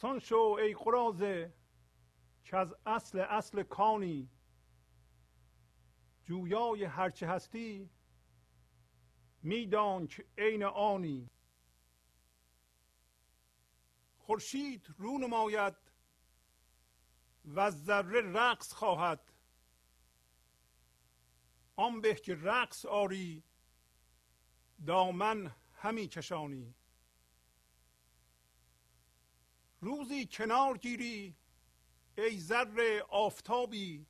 رقصان شو ای قرازه که از اصل اصل کانی. جویای هرچه هستی میدان که عین آنی. خورشید رو نماید و ذره رقص خواهد. آن به که رقص آری دامن همی کشانی. روزی کنار گیری ای ذره آفتابی.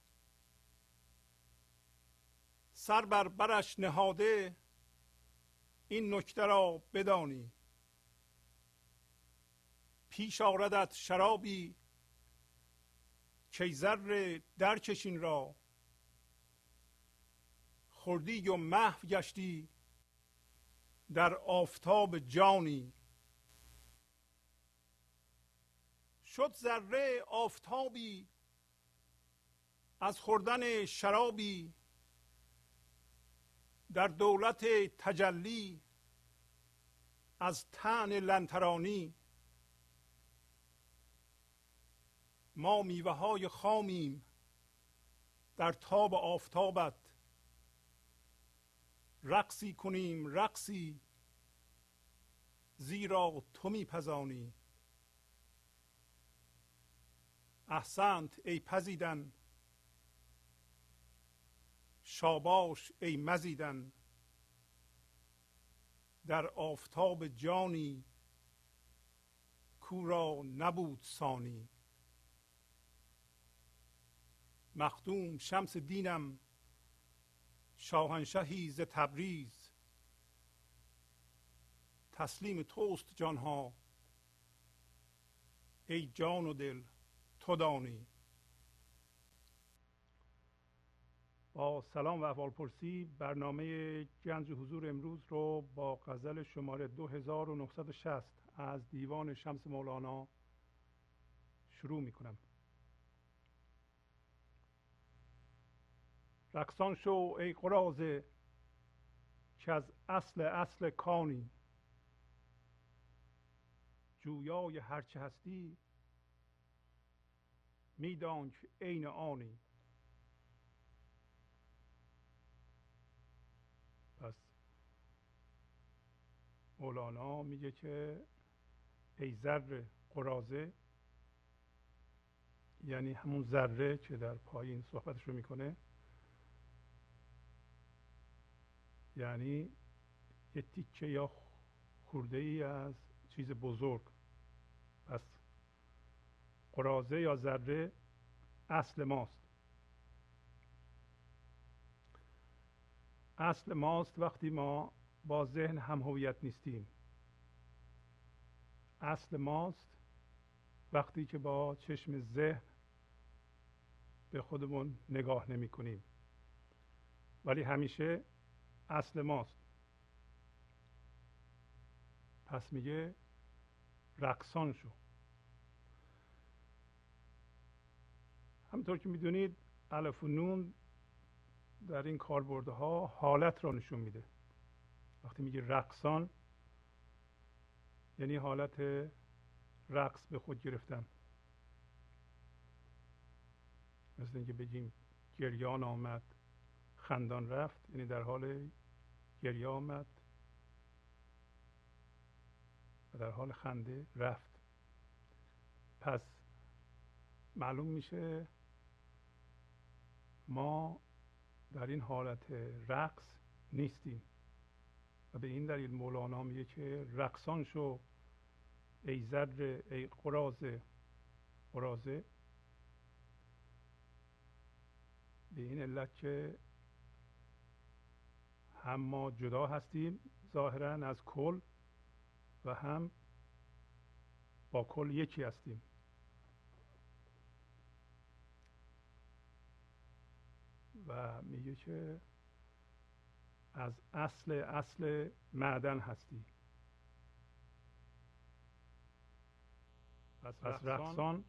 سر بر برش نهاده این نکته را بدانی. پیش آردت شرابی که ذره درکشین را. خوردی و محو گشتی در آفتاب جانی. شد ذره آفتابی از خوردن شرابی در دولت تجلی از تن لنترانی. ما میوه های خامیم در تاب آفتابت. رقصی کنیم رقصی زیرا تو میپزانی. احسنت ای پزیدن. شاباش ای مزیدن. در آفتاب جانی کورا نبود سانی مخدوم شمس دینم شاهنشهی ز تبریز. تسلیم توست جانها ای جان و دل. تو دانی. با سلام و احوال پرسی برنامه گنج حضور امروز رو با غزل شماره 2960 از دیوان شمس مولانا شروع می کنم رقصان شو ای قرازه که از اصل اصل کانی. جویای هرچه هستی میدان که عین آنی. پس مولانا میگه که ای ذره قرازه یعنی همون ذره که در پایین صحبتش رو می‌کنه یعنی یه تیکه یا خورده ای از چیز بزرگ قرازه یا ذره اصل ماست. اصل ماست وقتی ما با ذهن هم هویت نیستیم. اصل ماست وقتی که با چشم ذهن به خودمون نگاه نمی کنیم. ولی همیشه اصل ماست. پس میگه رقصان شو. همطور که می‌دونید الف و نون در این کاربردها حالت را نشون میده. وقتی میگه رقصان یعنی حالت رقص به خود گرفتن. مثل اینکه بگیم گریان آمد خندان رفت یعنی در حال گریه آمد. و در حال خنده رفت. پس معلوم میشه ما در این حالت رقص نیستیم. و به این دلیل مولانا میگه که رقصان شو ای ذره ای قرازه قرازه به این علت که هم ما جدا هستیم ظاهرا از کل و هم با کل یکی هستیم. و میگه که از اصل اصل معدن هستی. پس رقصان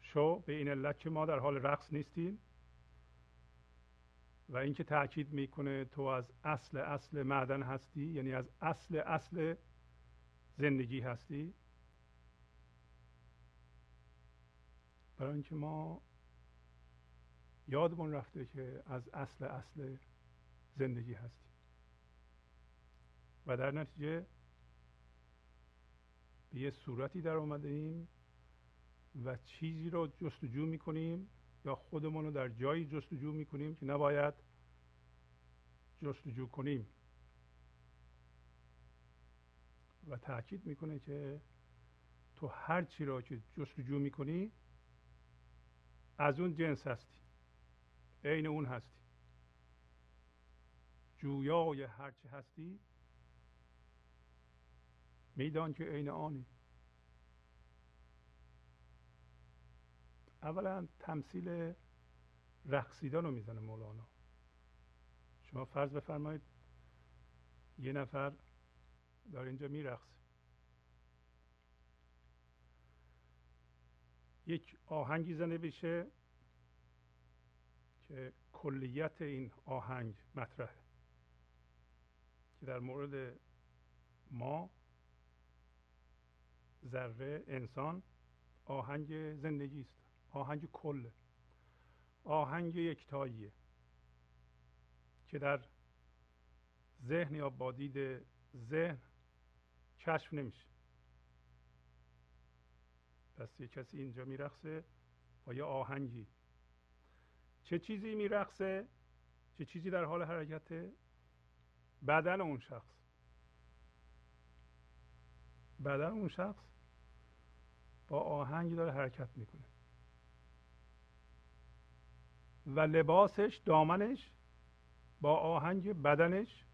شو به این علت که ما در حال رقص نیستیم و اینکه تاکید می‌کنه تو از اصل اصل معدن هستی یعنی از اصل اصل زندگی هستی. برای اینکه ما یادمون رفته که از اصل اصل زندگی هستیم. و در نتیجه به یه صورتی در آمده ایم و چیزی رو جستجو می‌کنیم یا خودمون رو در جایی جستجو می‌کنیم که نباید جستجو کنیم. و تاکید می‌کنه که تو هر چی را که جستجو می‌کنی از اون جنس هستی. عین اون هستی. جویای هرچی هستی میدان که عین آنی. اولا تمثیل رقصیدن رو می‌زنه مولانا. شما فرض بفرمایید یه نفر در اینجا میرقصه. یک آهنگی زنه بشه کلیت این آهنگ مطرحه. که در مورد ما ذره انسان آهنگ زندگی است. آهنگ کل. آهنگ یکتاییه. که در ذهن یا با دید ذهن کشف نمیشه. پس یه کسی اینجا میرقصه با یه آهنگی. چه چیزی میرقصه؟ چه چیزی در حال حرکته؟ بدن اون شخص. بدن اون شخص با آهنگی داره حرکت می‌کنه. و لباسش دامنش با آهنگ بدنش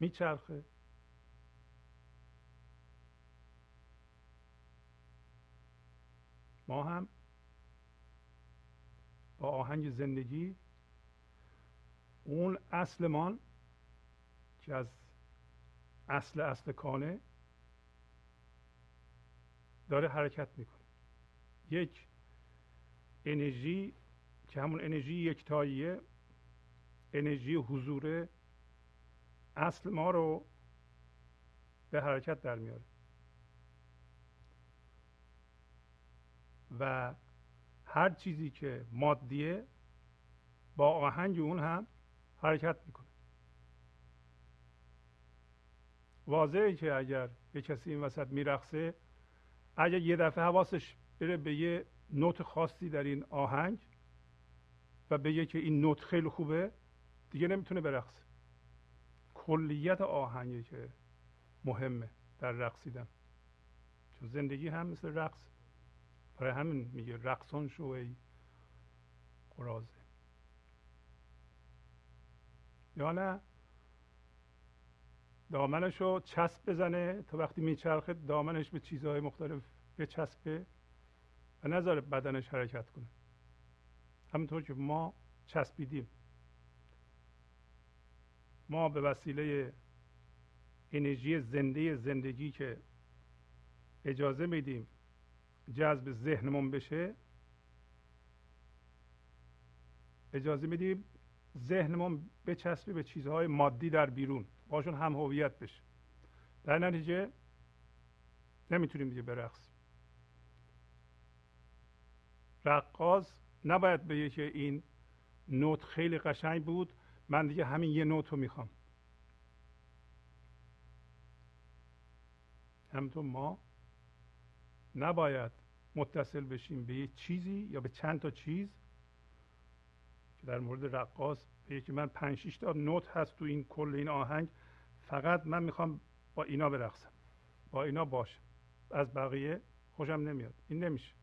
میچرخه. ما هم آهنگ زندگی اون اصلمان که از اصل اصل کانه داره حرکت می‌کنه. یک انرژی که همون انرژی یکتاییه انرژی حضور اصل ما رو به حرکت در میاره. و هر چیزی که مادیه با آهنگ اون هم حرکت می‌کنه. واضحه که اگر یه کسی این وسط میرقصه اگر یه دفعه حواسش بره به یه نوت خاصی در این آهنگ و بگه که این نوت خیلی خوبه دیگه نمی‌تونه برقصه. کلیت آهنگی که مهمه در رقصیدن. چون زندگی هم مثل رقص. برای همین میگه رقصان شو ای قرازه. یا نه؟ دامنش رو چسب بزنه. تا وقتی میچرخه دامنش به چیزهای مختلف بچسبه و نذاره بدنش حرکت کنه. همونطور که ما چسبیدیم. ما به وسیله انرژی زنده زندگی که اجازه میدیم جذب ذهنمون بشه اجازه میدیم ذهنمون بچسبه به چیزهای مادی در بیرون باشون هم هویت بشه. در نتیجه نمی‌تونیم دیگه برقصیم. رقاص نباید بگه که این نوت خیلی قشنگ بود من دیگه همین یه نوت رو می‌خوام. همینطور ما نباید متصل بشیم به یه چیزی یا به چند تا چیز که در مورد رقاص به که من پنج شیش تا نوت هست تو این کل این آهنگ. فقط من می‌خوام با اینا برقصم. با اینا باشم. از بقیه خوشم نمیاد. این نمیشه.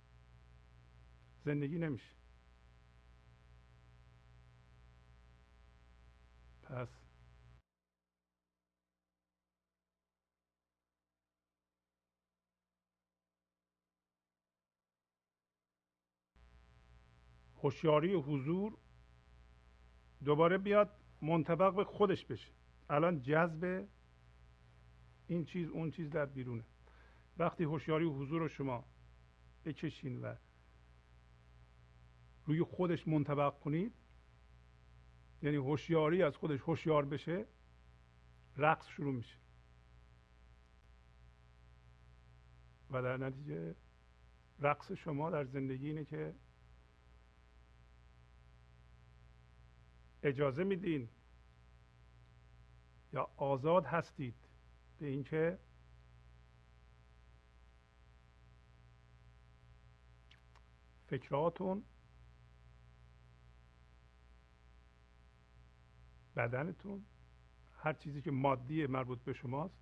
زندگی نمیشه. پس هوشیاری حضور دوباره بیاد منطبق به خودش بشه. الان جذب این چیز اون چیز در بیرونه. وقتی هوشیاری حضور رو شما بکشین و روی خودش منطبق کنید یعنی هوشیاری از خودش هوشیار بشه رقص شروع میشه. و در نتیجه رقص شما در زندگی اینه که اجازه میدین یا آزاد هستید به اینکه فکراتون بدنتون هر چیزی که مادی مربوط به شماست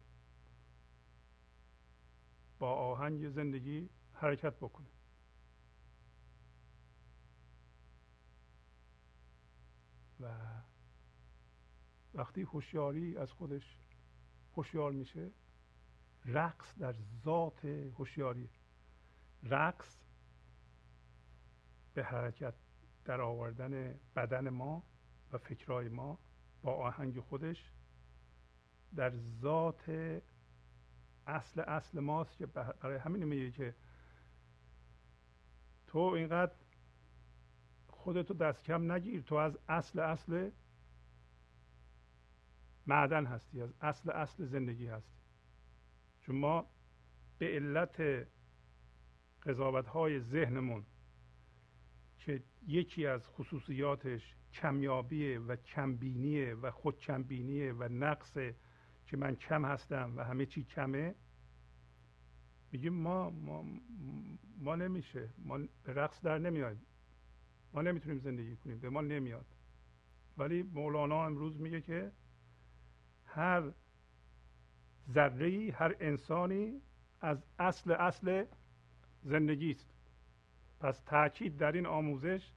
با آهنگ زندگی حرکت بکنه. و وقتی هوشیاری از خودش هوشیار میشه رقص در ذات هوشیاری. رقص به حرکت در آوردن بدن ما و فکرهای ما با آهنگ خودش در ذات اصل اصل ماست که برای همین میگه که تو اینقدر خودتو دست کم نگیر. تو از اصل اصل معدن هستی از اصل اصل زندگی هستی. چون ما به علت قضاوت های ذهنمون که یکی از خصوصیاتش کمیابیه و کمبینیه و خود کمبینیه و نقصه که من کم هستم و همه چی کمه میگیم ما ما, ما نمیشه. ما رقص در نمیایم ما نمی‌تونیم زندگی کنیم به ما نمیاد. ولی مولانا امروز میگه که هر ذره هر انسانی از اصل اصل زندگی است پس تاکید در این آموزش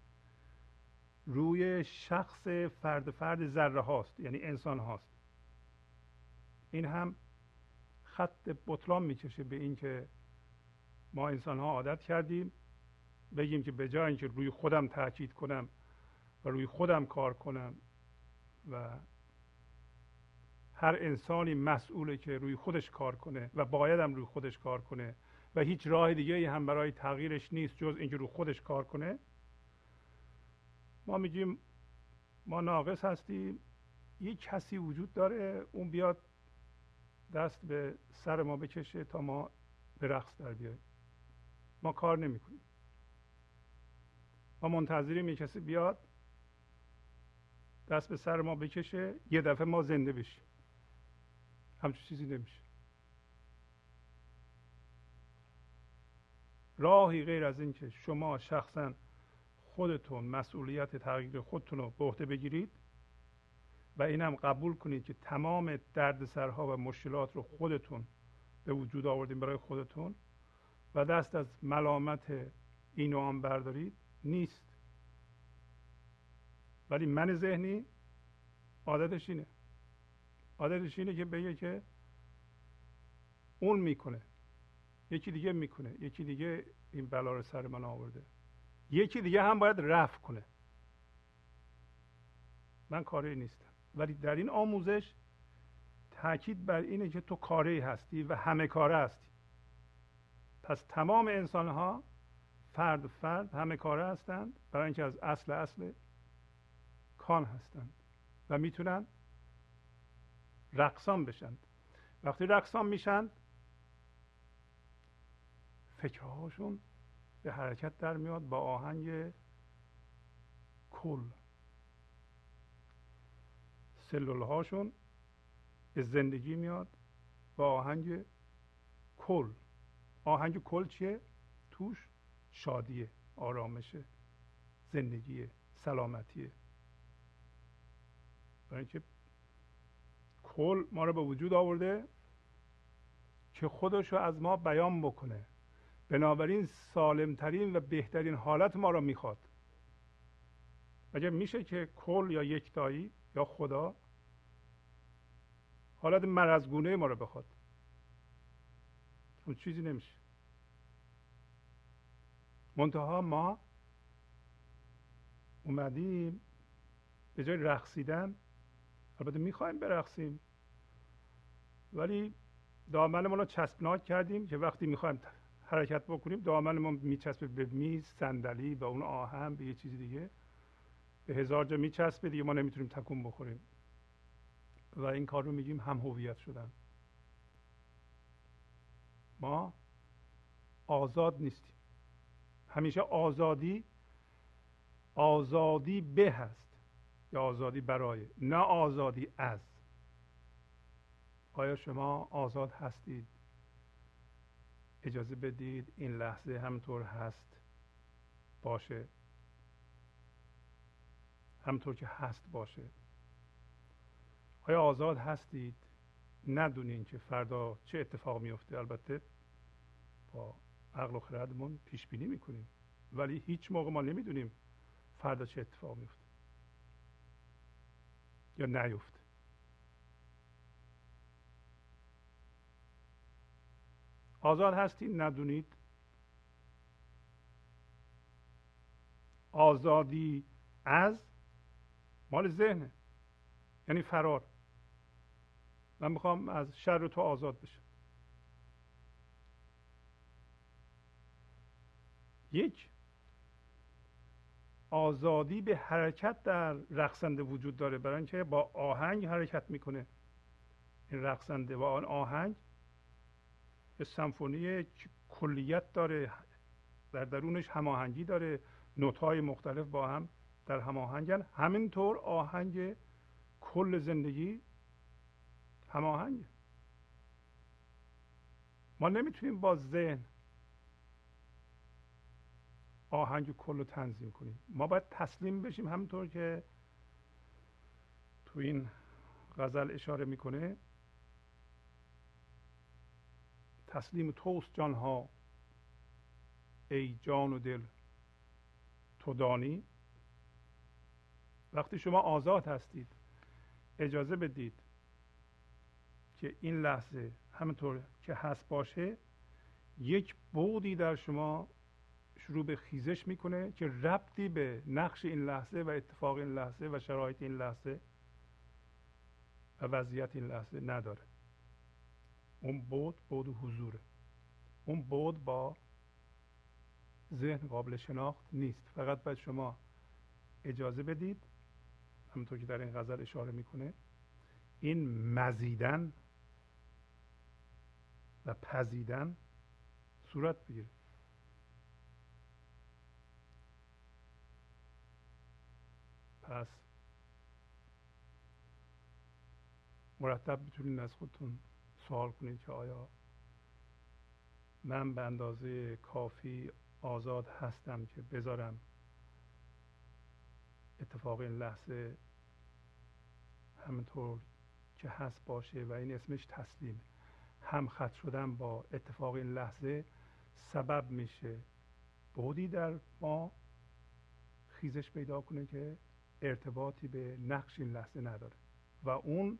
روی شخص فرد فرد ذره هاست یعنی انسان هاست. این هم خط بطلان می‌کشه به اینکه ما انسان ها عادت کردیم. بگیم که به جای اینکه روی خودم تاکید کنم و روی خودم کار کنم و هر انسانی مسئوله که روی خودش کار کنه و بایدم روی خودش کار کنه و هیچ راه دیگه هم برای تغییرش نیست جز اینکه روی خودش کار کنه ما میگیم ما ناقص هستیم یک کسی وجود داره اون بیاد دست به سر ما بکشه تا ما به رقص در بیاییم. ما کار نمی‌کنیم. ما منتظریم یک کسی بیاد دست به سر ما بکشه یه دفعه ما زنده بشیم. همچون چیزی نمیشه. راهی غیر از اینکه شما شخصا خودتون مسئولیت تغییر خودتون رو به عهده بگیرید و اینم قبول کنید که تمام دردسرها و مشکلات رو خودتون به وجود آوردین برای خودتون و دست از ملامت این و آن بردارید. نیست. ولی من ذهنی عادتش اینه. عادتش اینه که بگه که اون می‌کنه. یکی دیگه می‌کنه. یکی دیگه این بلا رو سر من آورده. یکی دیگه هم باید رفع کنه. من کاری نیستم. ولی در این آموزش تاکید بر اینه که تو کاری هستی و همه کاره هستی. پس تمام انسان ها فرد فرد همه کاره هستند. برای اینکه از اصل اصل کان هستند و می‌تونن رقصان بشن. وقتی رقصان میشن فکرهاشون به حرکت در میاد با آهنگ کل. سلول هاشون به زندگی میاد با آهنگ کل. آهنگ کل چیه؟ توش شادیه آرامشه زندگیه سلامتیه برای اینکه کل ما رو به وجود آورده که خودش رو از ما بیان بکنه. بنابراین سالمترین و بهترین حالت ما را می‌خواد. مگه میشه که کل یا یکتایی یا خدا حالت مرزگونه ما رو بخواد. اون چیزی نمیشه. منتها ما اومدیم به جای رقصیدن البته می‌خوایم برقصیم ولی دامنمون رو چسبناک کردیم که وقتی می‌خوایم حرکت بکنیم دامنمون میچسبه به میز صندلی به اون آهن به یه چیزی دیگه. به هزار جا میچسبه دیگه ما نمی‌تونیم تکون بخوریم. و این کار رو میگیم هم هویت شدن. ما آزاد نیستیم. همیشه آزادی آزادی به هست یا آزادی برای نه آزادی از. آیا شما آزاد هستید؟ اجازه بدید این لحظه همطور هست باشه. همطور که هست باشه. آیا آزاد هستید؟ ندونین که فردا چه اتفاق میفته البته با عقل و خردمون پیش بینی می‌کنیم. ولی هیچ موقع ما نمی‌دونیم فردا چه اتفاق میفته یا نیفته. آزاد هستید ندونید. آزادی از مال ذهنه. یعنی فرار. من می‌خوام از شر تو آزاد بشم. یک آزادی به حرکت در رقصنده وجود داره برای اینکه با آهنگ حرکت می‌کنه. این رقصنده و آن آهنگ به سمفونی کلیت داره در درونش هماهنگی داره نوتهای مختلف با هم در هماهنگن همینطور آهنگ کل زندگی هماهنگه ما نمی‌تونیم با ذهن آهنگ کل رو تنظیم کنیم. ما باید تسلیم بشیم همینطور که تو این غزل اشاره می‌کنه. تسلیم توست جان ها ای جان و دل تو دانی. وقتی شما آزاد هستید اجازه بدید که این لحظه همینطور که هست باشه یک بودی در شما شروع به خیزش می‌کنه که ربطی به نقش این لحظه و اتفاق این لحظه و شرایط این لحظه و وضعیت این لحظه نداره. اون بود بود حضوره. اون بود با ذهن قابل شناخت نیست. فقط باید شما اجازه بدید همونطور که در این غزل اشاره می‌کنه این مزیدن و پزیدن صورت بگیره. پس مرتب می‌تونید از خودتون سوال کنید که آیا من به اندازه کافی آزاد هستم که بذارم اتفاق این لحظه همینطور که هست باشه و این اسمش تسلیم. هم خط شدن با اتفاق این لحظه سبب میشه. بودی در ما خیزش پیدا کنه که ارتباطی به نقش این لحظه نداره. و اون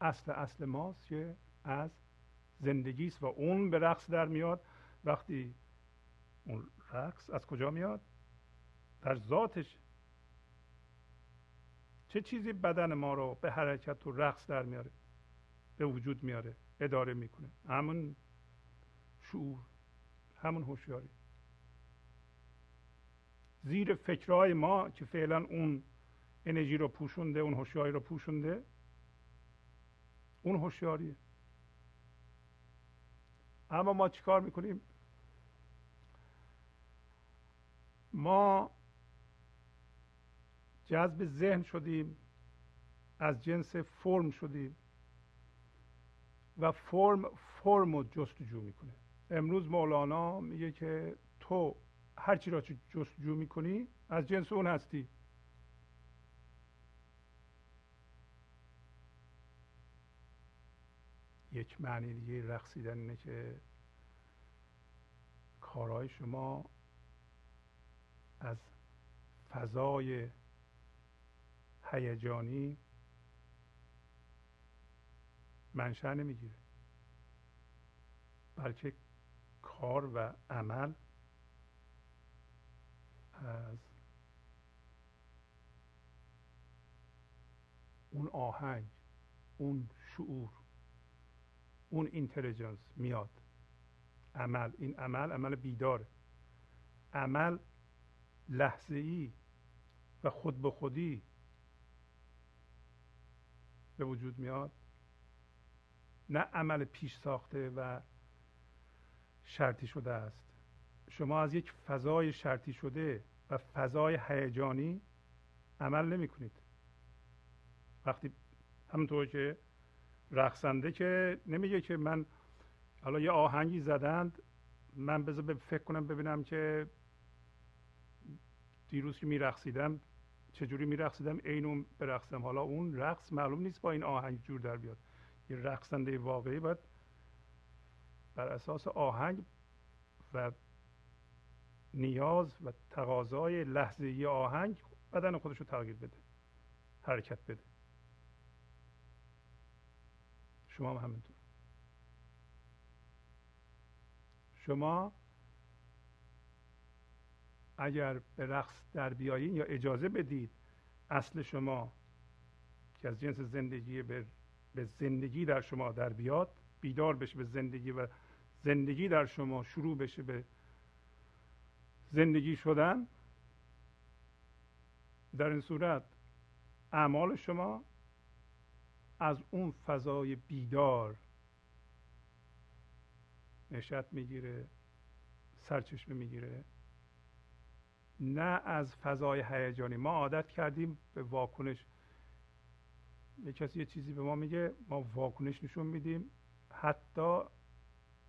اصل اصل ماست که از زندگی است و اون به رقص در میاد. وقتی اون رقص از کجا میاد؟ در ذاتش. چه چیزی بدن ما رو به حرکت و رقص در میاره؟ به وجود میاره اداره می‌کنه. همون شعور همون هوشیاری. زیر فکرهای ما که فعلا اون انرژی رو پوشونده اون هوشیاری رو پوشونده. اون هوشیاریه. اما ما چیکار می‌کنیم؟ ما جذب ذهن شدیم از جنس فرم شدیم و فرم فرم رو جستجو می‌کنه. امروز مولانا میگه که تو هرچی را جستجو می‌کنی از جنس اون هستی. یک معنی دیگه رقصیدن اینه که کارهای شما از فضای هیجانی منشأ نمی‌گیره. بلکه کار و عمل از اون آهنگ اون شعور اون اینتلیجنس میاد. عمل. این عمل عمل بیدار. عمل لحظه ای و خود به خودی به وجود میاد. نه عمل پیش ساخته و شرطی شده است. شما از یک فضای شرطی شده و فضای هیجانی عمل نمی کنید وقتی همونطور که رقصنده که نمیگه که من حالا یه آهنگی زدند من بذار فکر کنم ببینم که دیروز که میرقصیدم چجوری میرقصیدم عین برقصم. حالا اون رقص معلوم نیست با این آهنگ جور در بیاد. یه رقصنده واقعی باید بر اساس آهنگ و نیاز و تقاضای لحظه آهنگ بدن خودش رو تغییر بده حرکت بده. شما هم همینطور. شما اگر به رقص در بیایین یا اجازه بدید اصل شما که از جنس زندگی به زندگی در شما در بیاد بیدار بشه به زندگی و زندگی در شما شروع بشه به زندگی شدن در این صورت اعمال شما از اون فضای بیدار نشت می‌گیره سرچشمه می‌گیره. نه از فضای هیجانی. ما عادت کردیم به واکنش. یه کسی یه چیزی به ما میگه ما واکنش نشون میدیم. حتی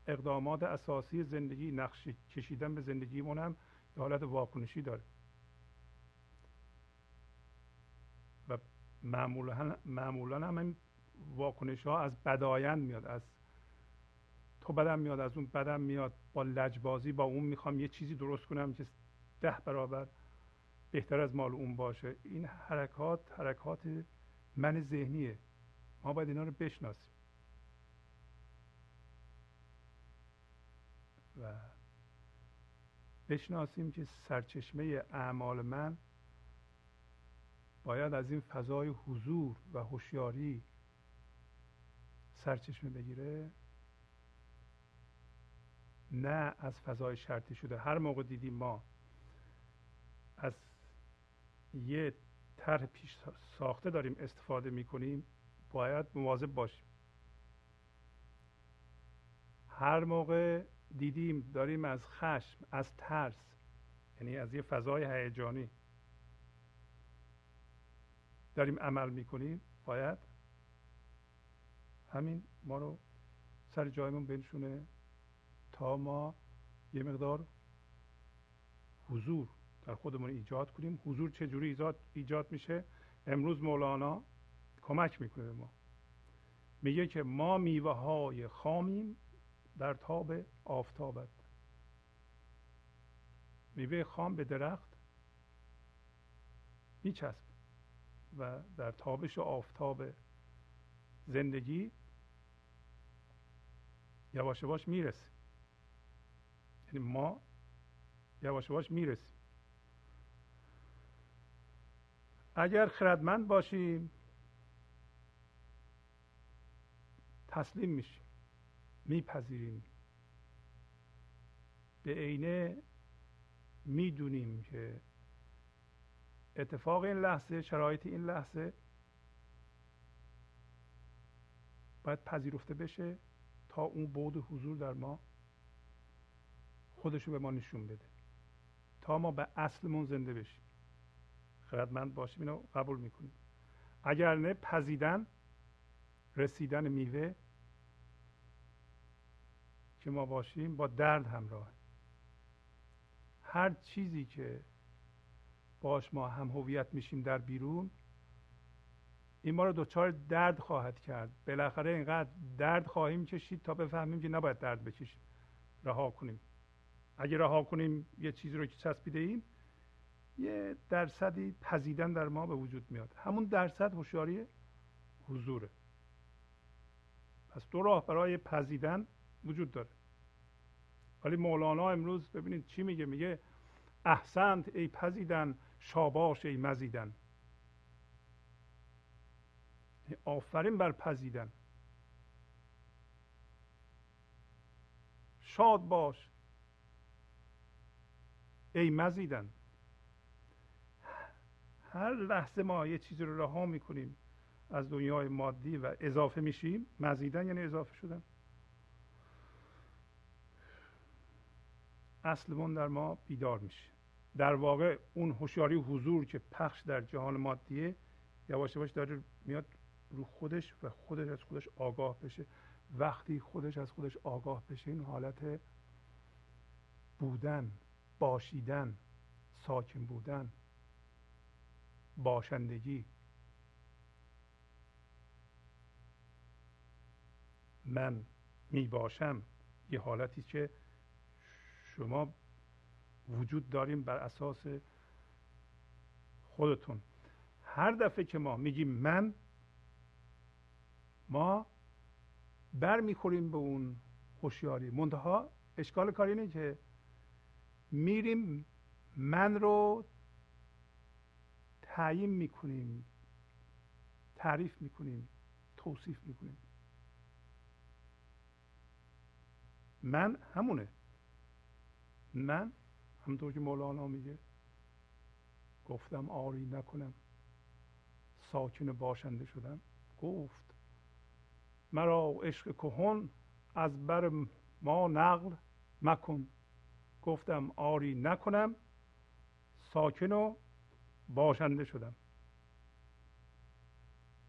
اقدامات اساسی زندگی نقش کشیدن به زندگیمون هم یه حالت واکنشی داره و معمولا معمولا هم واکنش ها از بدایند میاد از تو بدم میاد از اون بدم میاد. با لجبازی با اون می‌خوام یه چیزی درست کنم که ده برابر بهتر از مال اون باشه. این حرکات حرکات من ذهنیه. ما باید اینا رو بشناسیم. و بشناسیم که سرچشمه اعمال من باید از این فضای حضور و هوشیاری سرچشمه بگیره. نه از فضای شرطی شده. هر موقع دیدیم ما از یه طرح پیش ساخته داریم استفاده می‌کنیم باید مواظب باشیم. هر موقع دیدیم داریم از خشم از ترس یعنی از یه فضای هیجانی داریم عمل می‌کنیم باید همین ما رو سر جایمون بنشونه تا ما یه مقدار حضور در خودمون ایجاد کنیم. حضور چجوری ایجاد, ایجاد میشه؟ امروز مولانا کمک می‌کنه ما. میگه که ما میوه های خامیم در تاب آفتابت. میوه خام به درخت میچسب و در تابش آفتاب زندگی یواش یواش می‌رسیم. یعنی ما یواش یواش می‌رسیم. اگر خردمند باشیم تسلیم میشیم میپذیریم. به عینه می‌دونیم که اتفاق این لحظه شرایط این لحظه باید پذیرفته بشه تا اون بود حضور در ما خودشو به ما نشون بده. تا ما به اصلمون زنده بشیم. خردمند باشیم اینو قبول می‌کنیم. اگر نه پذیدن رسیدن میوه که ما باشیم با درد همراه. هر چیزی که باش ما هم هویت میشیم در بیرون این ما رو دچار درد خواهد کرد. بالاخره اینقدر درد خواهیم کشید تا بفهمیم که نباید درد بکشیم. رها کنیم. اگه رها کنیم یه چیزی رو که چسبیده ایم یه درصدی پذیدن در ما به وجود میاد. همون درصد هوشیاری حضوره. پس دو راه برای پذیدن وجود داره. ولی مولانا امروز ببینید چی میگه؟ میگه احسنت ای پذیدن شاباش ای مزیدن. آفرین بر پذیدن شاد باش. ای مزیدن. هر لحظه ما یه چیزی رو رها می‌کنیم از دنیای مادی و اضافه میشیم. مزیدن یعنی اضافه شدن. اصلمون در ما بیدار میشه. در واقع اون هوشیاری حضور که پخش در جهان مادیه یواش یواش داره میاد رو خودش و خودش از خودش آگاه بشه. وقتی خودش از خودش آگاه بشه این حالت بودن باشیدن ساکن بودن باشندگی من می باشم یه حالتی که شما وجود داریم بر اساس خودتون. هر دفعه که ما میگیم من ما بر می‌خوریم به اون هوشیاری. منتها اشکال کار اینه که میریم من رو تعیین می‌کنیم تعریف می‌کنیم توصیف می‌کنیم. من همونه. من همونطور که مولانا میگه گفتم آری نکنم. ساکن باشنده شدم. گفت مرا عشق کهن از بر ما نقل مکن. گفتم آری نکنم ساکن و باشنده شدم.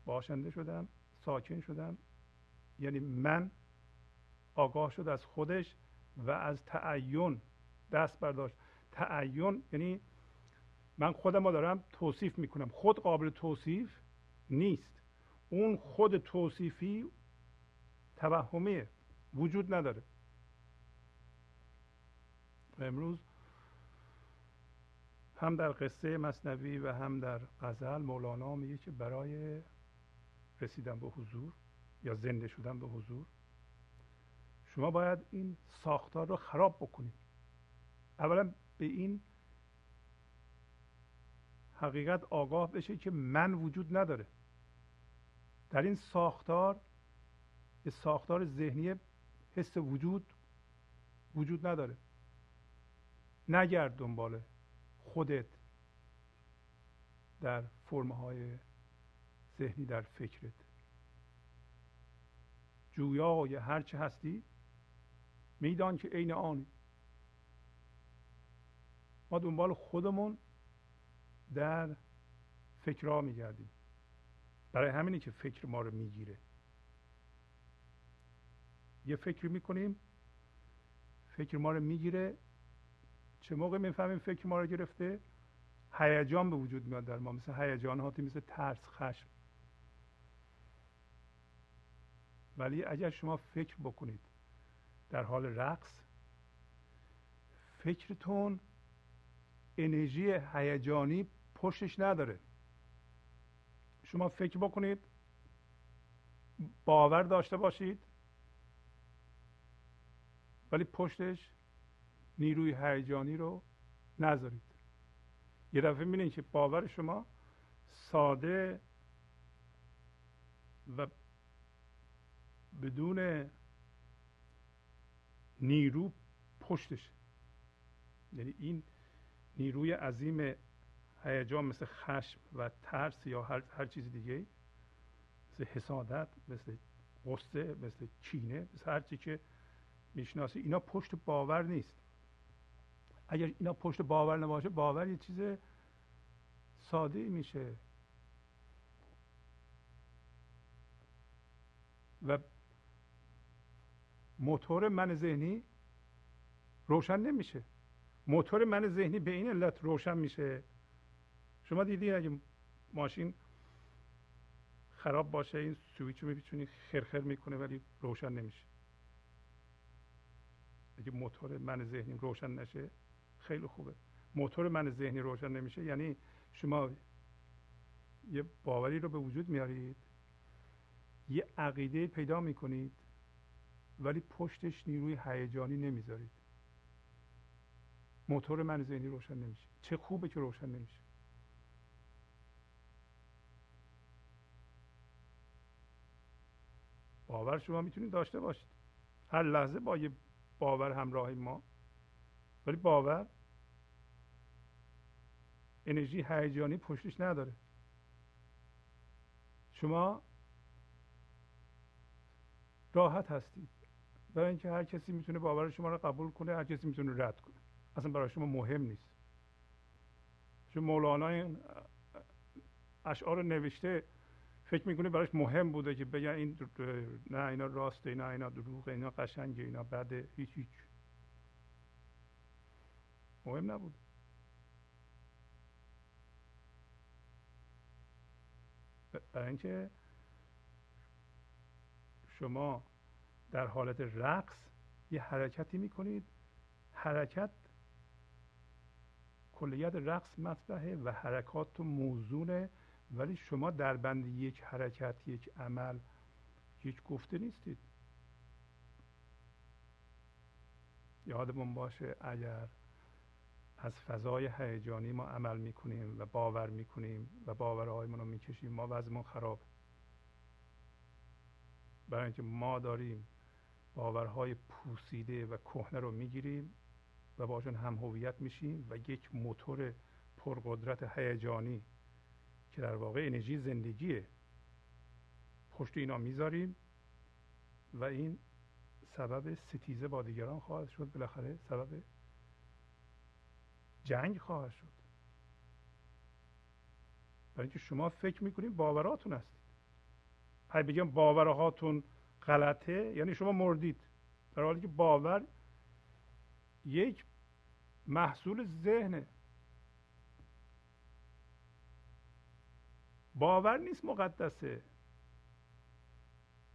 باشنده شدم ساکن شدم. یعنی من آگاه شد از خودش و از تعین دست برداشت. تعین یعنی من خودم رو دارم توصیف می‌کنم. خود قابل توصیف نیست. اون خود توصیفی توهمیه وجود نداره. امروز هم در قصه مصنوی و هم در غزل مولانا میگه که برای رسیدن به حضور یا زنده شدن به حضور شما باید این ساختار رو خراب بکنید. اولا به این حقیقت آگاه بشه که من وجود نداره. در این ساختار ساختار ذهنی حس وجود وجود نداره. نگرد دنبال خودت در فرمهای ذهنی در فکرت. جویای هرچه هستی میدان که عین آنی ما دنبال خودمون در فکرها میگردیم. برای همینه که فکر ما رو می‌گیره. یه فکر می‌کنیم فکر ما رو می‌گیره. چه موقع می‌فهمیم فکر ما رو گرفته؟ هیجان به وجود میاد در ما مثل هیجاناتی مثل ترس خشم. ولی اگر شما فکر بکنید در حال رقص فکرتون انرژی هیجانی پشتش نداره. شما فکر بکنید باور داشته باشید ولی پشتش نیروی هیجانی رو نذارید. یه دفعه می‌بینید که باور شما ساده و بدون نیرو پشتش یعنی این نیروی عظیم هیجان مثل خشم و ترس یا هر, هر چیز دیگه مثل حسادت مثل قصه مثل کینه مثل هر چی که می‌شناسی اینا پشت باور نیست. اگر اینا پشت باور نباشه باور یه چیز ساده میشه. و موتور من ذهنی روشن نمیشه. موتور من ذهنی به این علت روشن میشه. شما دیدی اگه ماشین خراب باشه این سویچ رو می‌تونی خرخر می‌کنه ولی روشن نمیشه. اگه موتور من ذهنی روشن نشه خیلی خوبه. موتور من ذهنی روشن نمیشه یعنی شما یه باوری رو به وجود میارید یه عقیده پیدا می‌کنید ولی پشتش نیروی هیجانی نمی‌ذارید. موتور من ذهنی روشن نمیشه. چه خوبه که روشن نمیشه. باور شما می‌تونید داشته باشید. هر لحظه با یه باور همراه ما. ولی باور انرژی هیجانی پشتش نداره. شما راحت هستید. برای اینکه هر کسی می‌تونه باور شما رو قبول کنه هر کسی می‌تونه رد کنه. اصلا برای شما مهم نیست. چون مولانا این اشعار نوشته فکر می‌کنه براش مهم بوده که بگن این نه اینا راسته نه اینا دروغه اینا قشنگه اینا بده هیچ هیچ. مهم نبود. برای اینکه شما در حالت رقص یه حرکتی می‌کنید. حرکت کلیت رقص مطرحه و حرکات تو موزونه ولی شما در بند یک حرکت یک عمل یک گفته نیستید. یادمون باشه اگر از فضای هیجانی ما عمل می‌کنیم و باور می‌کنیم و باورهایمون رو می‌کشیم ما وضعمون خراب. برای اینکه ما داریم باورهای پوسیده و کهنه رو می‌گیریم و باشون هم هویت میشیم و یک موتور پرقدرت هیجانی که در واقع انرژی زندگیه. پشت اینا می‌ذاریم و این سبب ستیزه با دیگران خواهد شد. بالاخره سبب جنگ خواهد شد. برای اینکه شما فکر می‌کنید باوراتون هستید. اگه بگم باورهاتون غلطه یعنی شما مردید. در حالی که باور یک محصول ذهنه باور نیست مقدسه.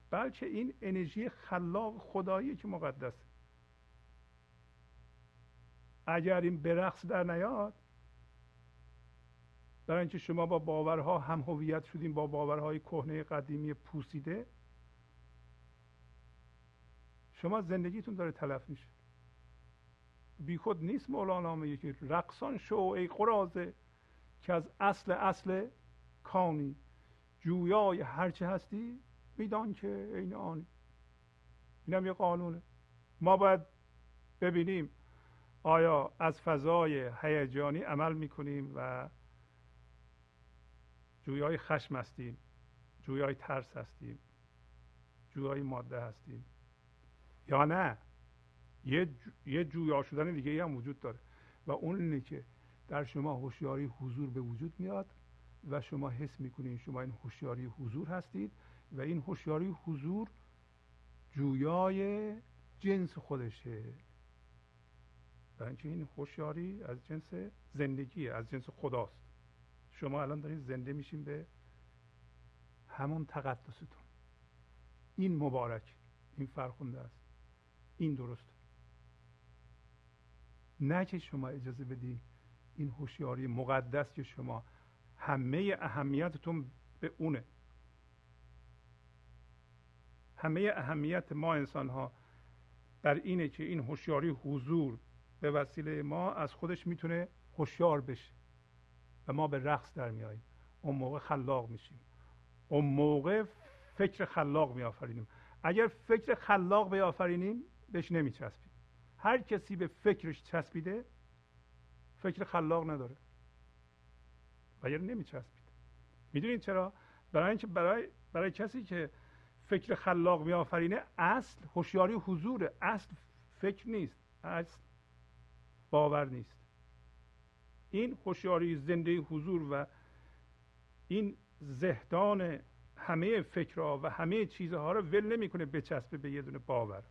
بلکه این انرژی خلاق خدایی که مقدسه. اگر این به رقص در نیاد برای اینکه شما با باورها هم هویت شدیم با باورهای کهنه قدیمی پوسیده شما زندگیتون داره تلف میشه. بیخود نیست مولانا میگه که رقصان شو ای قرازه که از اصل اصل کانی. جویای هرچه هستی میدان که این آنی. اینم یه قانونه. ما باید ببینیم آیا از فضای هیجانی عمل می‌کنیم و جویای خشم هستیم جویای ترس هستیم جویای ماده هستیم یا نه؟ یه, یه جویا شدن دیگه ای هم وجود داره. و اون اینه که در شما هوشیاری حضور به وجود میاد و شما حس می‌کنید شما این هوشیاری حضور هستید و این هوشیاری حضور جویای جنس خودشه. برای این هوشیاری از جنس زندگی از جنس خداست. شما الان دارید زنده میشین به همون تقدستون. این مبارک این فرخونده است. این درست. نه که شما اجازه بدین این هوشیاری مقدس که شما همه اهمیتتون به اونه. همه اهمیت ما انسان ها بر اینه که این هوشیاری حضور به وسیله ما از خودش می‌تونه هوشیار بشه و ما به رقص در میاییم اون موقع خلاق میشیم. اون موقع فکر خلاق میآفرینیم. اگر فکر خلاق بیافرینیم بهش نمیچسبیم. هر کسی به فکرش چسبیده فکر خلاق نداره. و یعنی نمیچسبید. می‌دونید چرا؟ برای اینکه برای برای کسی که فکر خلاق میآفرینه اصل هوشیاری حضور اصل فکر نیست. اصل باور نیست. این هوشیاری زنده حضور و این زهدان همه فکرها و همه چیزها رو ول نمی‌کنه بچسبه به یه دونه باور.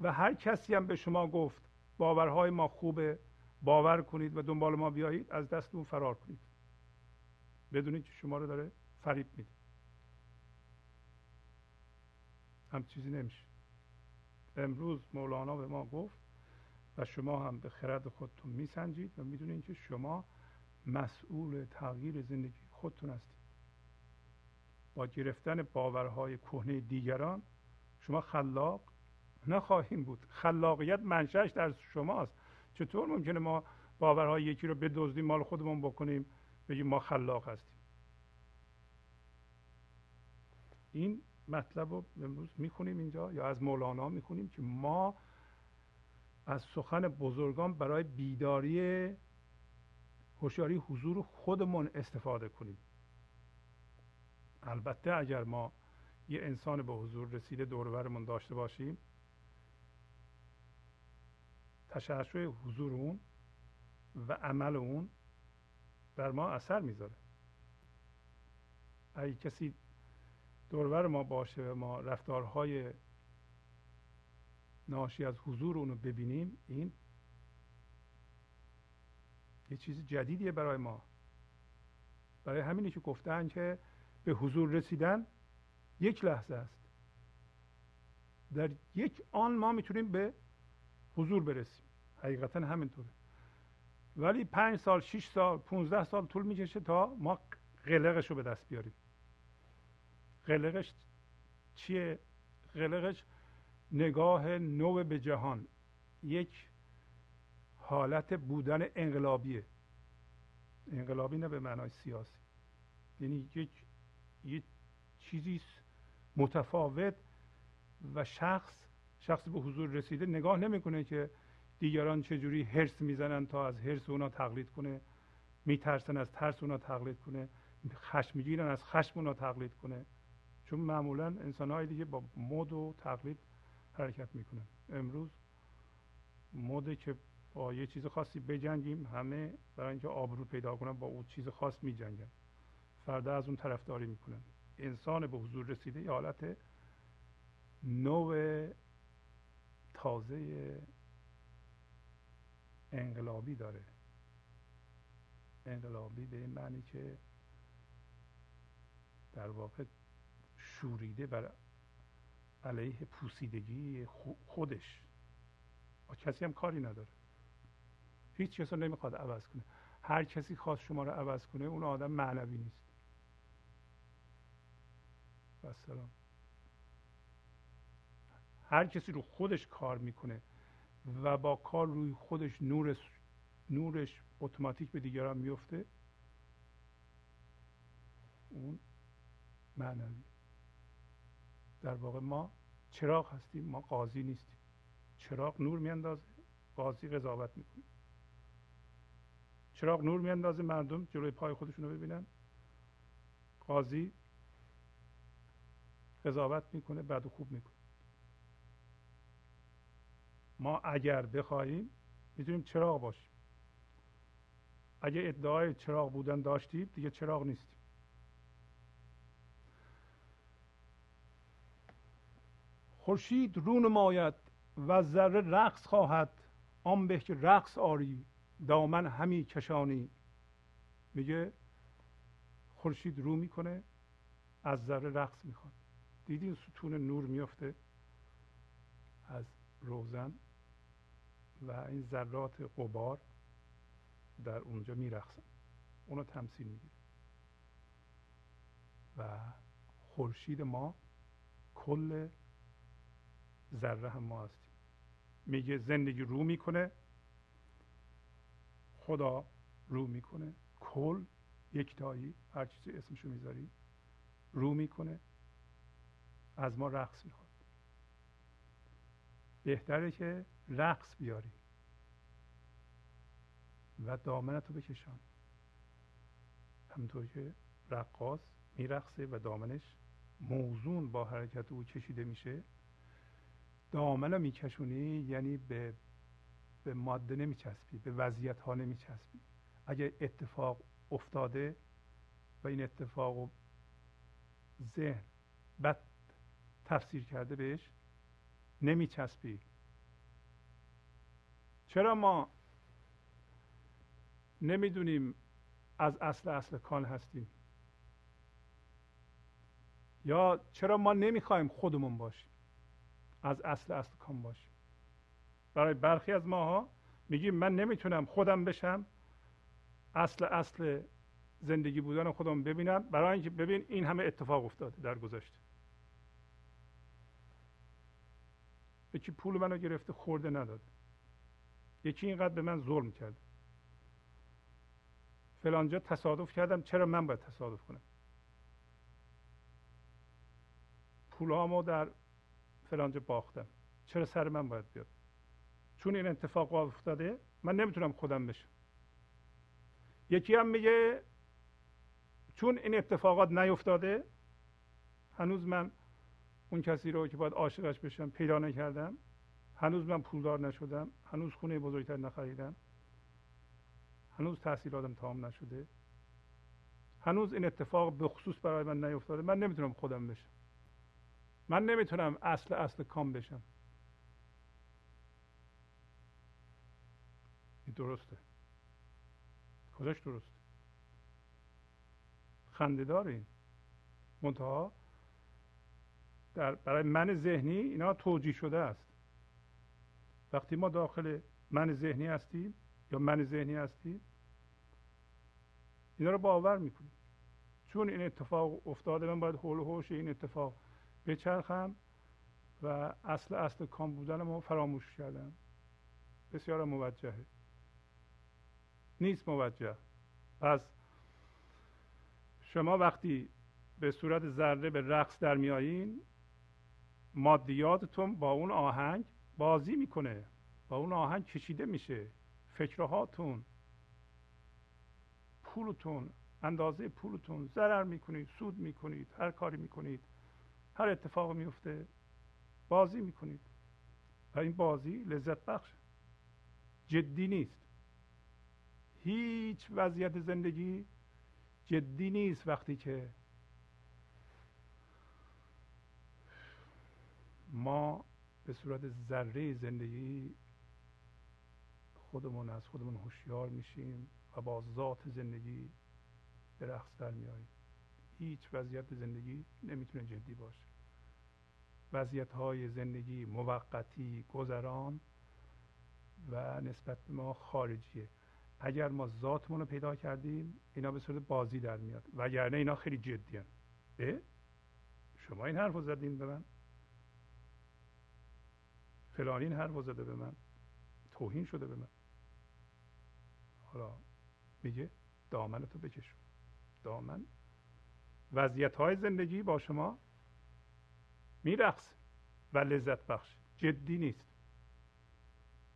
و هر کسی هم به شما گفت باورهای ما خوبه باور کنید و دنبال ما بیایید از دست اون فرار کنید. بدونید که شما رو داره فریب میده. هم چیزی نمیشه. امروز مولانا به ما گفت و شما هم به خرد خودتون میسنجید و می‌دونید که شما مسئول تغییر زندگی خودتون هستید. با گرفتن باورهای کهنه دیگران شما خلاق نخواهیم بود. خلاقیت منشأش در شماست. چطور ممکنه ما باورهای یکی رو بدزدیم مال خودمون بکنیم بگیم ما خلاق هستیم؟ این مطلب رو امروز می‌خونیم اینجا یا از مولانا می‌خونیم که ما از سخن بزرگان برای بیداری هوشیاری حضور خودمون استفاده کنیم. البته اگر ما یه انسان به حضور رسیده دورورمون داشته باشیم تشعشع حضور اون و عمل اون بر ما اثر می‌ذاره. اگه کسی دورور ما باشه و ما رفتارهای ناشی از حضور اونو ببینیم این یه چیز جدیدیه برای ما. برای همینی که گفتن که به حضور رسیدن یک لحظه است. در یک آن ما می‌تونیم به حضور برسیم. حقیقتا همینطوره. ولی پنج سال شش سال پونزده سال طول می‌کشه تا ما قلقش رو به دست بیاریم. قلقش چیه؟ قلقش نگاه نو به جهان. یک حالت بودن انقلابیه. انقلابی نه به معنای سیاسی. یعنی یک یک چیزی متفاوت و شخص شخص به حضور رسیده نگاه نمی‌کنه که دیگران چجوری هرس می‌زنن تا از هرس اونا تقلید کنه؟ میترسن از ترس اونا تقلید کنه؟ خشمگیرن از خشم اونا تقلید کنه؟ چون معمولا انسان های دیگه با مد و تقلید حرکت می‌کنن. امروز مده که با یه چیز خاصی بجنگیم همه برای اینکه آبرو پیدا کنن با اون چیز خاص میجنگن. فردا از اون طرفداری می‌کنن. انسان به حضور رسیده یه حالت نوع تازه انقلابی داره. انقلابی به این معنی که در واقع شوریده بر علیه پوسیدگی خودش. با کسی هم کاری نداره. هیچ کس نمی‌خواد عوض کنه. هر کسی خواست شما رو عوض کنه اون آدم معنوی نیست. و هر کسی رو خودش کار می‌کنه و با کار روی خودش نورش نورش اتوماتیک به دیگران میفته اون معنوی در واقع ما چراغ هستیم ما قاضی نیستیم. چراغ نور میاندازه قاضی قضاوت می‌کنه. چراغ نور میاندازه مردم جلوی پای خودشون رو ببینن. قاضی قضاوت می‌کنه بعد خوب می‌کنه. ما اگر بخواهیم می‌تونیم چراغ باشیم. اگه ادعای چراغ بودن داشتیم دیگه چراغ نیستیم. خورشید رو نماید و ذره رقص خواهد. آن به که رقص آری دامن همی کشانی. میگه خورشید رو می‌کنه از ذره رقص می‌خواد. دیدین ستون نور میفته از روزن؟ و این ذرات قبار در اونجا میرقصن. اونو تمثیل می‌گیره. و خورشید ما کل ذره هم ما هستیم. میگه زندگی رو می‌کنه خدا رو می‌کنه. کل یکتایی هر چیزی اسمشو می‌ذاری رو می‌کنه. از ما رقص می‌خواد. بهتره که رقص بیاری. و دامنتو بکشان. همونطور که رقاص میرقصه و دامنش موزون با حرکت او کشیده میشه. دامن رو میکشونی یعنی به به ماده نمیچسبی به وضعیت ها نمیچسبی. اگر اتفاق افتاده و این اتفاق ذهن بد تفسیر کرده بهش نمیچسبی. چرا ما نمی‌دونیم از اصل اصل کان هستیم؟ یا چرا ما نمی‌خوایم خودمون باشیم از اصل اصل کان باشیم؟ برای برخی از ماها میگیم من نمی‌تونم خودم بشم اصل اصل زندگی بودن خودم ببینم برای اینکه ببین این همه اتفاق افتاده در گذشته. یکی پول منو گرفته خورده نداده. یکی اینقدر به من ظلم کرده فلانجا تصادف کردم چرا من باید تصادف کنم؟ پولهامو در فلانجا باختم. چرا سر من باید بیاد؟ چون این اتفاق افتاده من نمی‌تونم خودم بشم. یکی هم میگه چون این اتفاقات نیفتاده هنوز من اون کسی رو که باید عاشقش بشم پیدا نکردم. هنوز من پولدار نشدم هنوز خونه بزرگتر نخریدم. هنوز تحصیلاتم تمام نشده. هنوز این اتفاق به خصوص برای من نیفتاده. من نمی‌تونم خودم بشم. من نمی‌تونم اصل اصل کام بشم. این درسته. کجاش درسته؟ خنده این. منتها در برای من ذهنی اینا توجیه شده است. وقتی ما داخل من ذهنی هستیم یا من ذهنی هستیم اینا رو باور می‌کنیم. چون این اتفاق افتاده من باید حول و حوش این اتفاق بچرخم و اصل اصل کام بودن ما فراموش کردم. بسیار موجهه. نیست موجه. پس شما وقتی به صورت ذره به رقص در میایین مادیاتتون با اون آهنگ بازی می‌کنه. با اون آهنگ کشیده میشه. فکرهاتون پولتون اندازه پولتون. ضرر می‌کنید سود می‌کنید هر کاری می‌کنید. هر اتفاق میفته بازی می‌کنید. و این بازی لذت بخش جدی نیست. هیچ وضعیت زندگی جدی نیست وقتی که ما به صورت ذره زندگی خودمون از خودمون هوشیار میشیم و با ذات زندگی به رقص در میاییم. هیچ وضعیت زندگی نمی‌تونه جدی باشه. وضعیت های زندگی موقتی گذران و نسبت به ما خارجیه. اگر ما ذاتمون رو پیدا کردیم اینا به صورت بازی در میاد. وگرنه اینا خیلی جدی اه؟ شما این حرف رو زدین به من. فلانی این حرف زده به من. توهین شده به من. حالا میگه دامنتو بکشون دامن. وضعیت های زندگی با شما میرقص و لذت بخش. جدی نیست.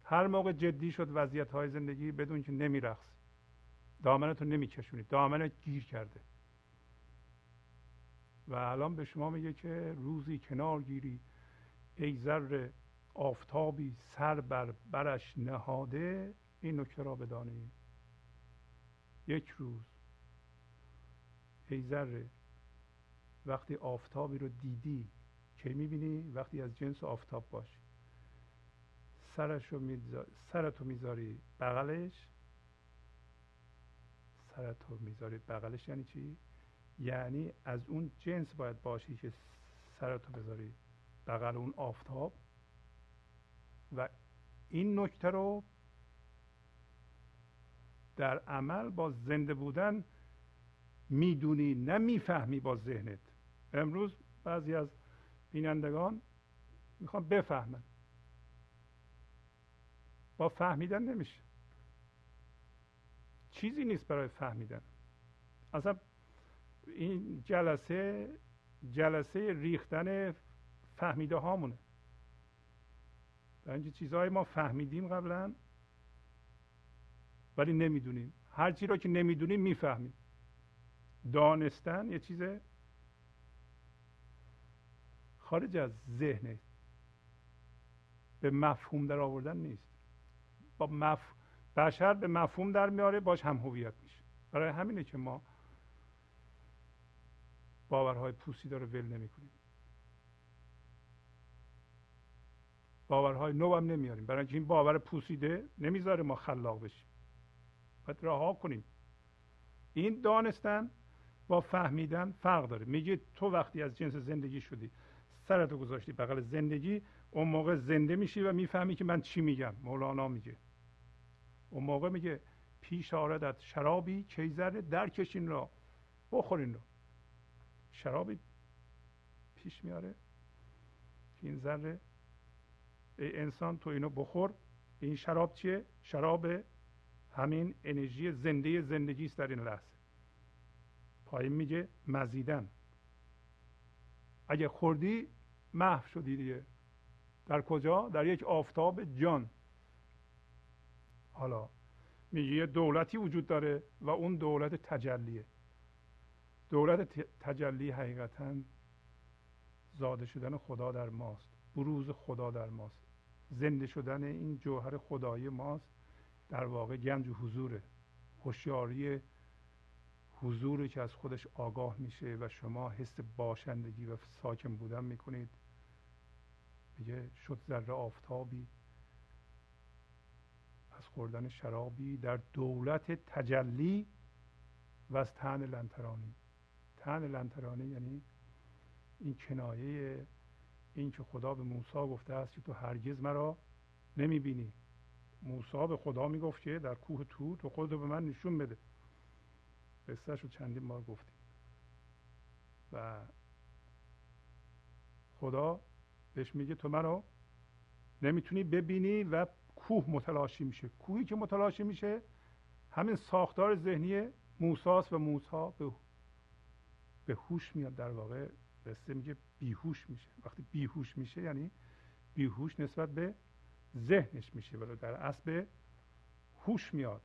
هر موقع جدی شد وضعیت های زندگی بدون که نمیرقص دامنتو نمیکشونید دامنت گیر کرده. و الان به شما میگه که روزی کنار گیری. ای ذره آفتابی سر بر برش نهاده این نکته را بدانید یک روز ای ذره وقتی آفتابی رو دیدی کی می‌بینی؟ وقتی از جنس آفتاب باشی. سرش رو می‌ذاری سرتو می‌ذاری بغلش. سرتو می‌ذاری بغلش یعنی چی؟ یعنی از اون جنس باید باشی که سرتو بذاری بغل اون آفتاب. و این نکته رو در عمل با زنده بودن می‌دونی نه می‌فهمی با ذهنت. امروز بعضی از بینندگان می‌خوان بفهمن. با فهمیدن نمیشه. چیزی نیست برای فهمیدن. اصلا این جلسه جلسه ریختن فهمیده هامونه اینکه چیزهای ما فهمیدیم قبلا ولی نمی‌دونیم. هر چی رو که نمی‌دونیم می‌فهمیم. دانستن یه چیز خارج از ذهنه به مفهوم در آوردن نیست. با مف... بشر به مفهوم در میاره باش هم هویت میشه. برای همینه که ما باورهای پوسیده رو ول نمی‌کنیم. باورهای نو هم نمیاریم. برای این باور پوسیده نمی‌ذاره ما خلاق بشیم. باید رها کنیم. این دانستن با فهمیدن فرق داره. میگه تو وقتی از جنس زندگی شدی سرتو گذاشتی بغل زندگی اون موقع زنده میشی و می‌فهمی که من چی میگم. مولانا میگه. اون موقع میگه پیش آردت شرابی کیزر درکشین را. بخورین رو. شرابی پیش میاره. این ذره ای انسان تو اینو بخور. این شراب چیه؟ شراب همین انرژی زنده زندگی است در این لحظه. پایین میگه مزیدن. اگه خوردی محو شدی دیگه. در کجا؟ در یک آفتاب جان. حالا میگه یه دولتی وجود داره و اون دولت تجلیه. دولت تجلی حقیقتا زاده شدن خدا در ماست. بروز خدا در ماست. زنده شدن این جوهر خدایی ماست. در واقع گنج حضوره هوشیاری حضوری که از خودش آگاه میشه و شما حس باشندگی و ساکن بودن می‌کنید. میگه شد ذره آفتابی. از خوردن شرابی در دولت تجلی و از تن لنترانی. تن لنترانی یعنی این کنایه این که خدا به موسی گفته است که تو هرگز مرا نمی‌بینی. موسی به خدا می‌گفت که در کوه تو تو خودتو به من نشون بده. قصهش رو چندین بار گفتیم. و خدا بهش میگه تو منو نمی‌تونی ببینی و کوه متلاشی میشه. کوهی که متلاشی میشه همین ساختار ذهنی موساس و موسا به به هوش میاد در واقع. قصه میگه بیهوش میشه. وقتی بیهوش میشه یعنی بیهوش نسبت به ذهنش میشه ولی در اصل هوش میاد.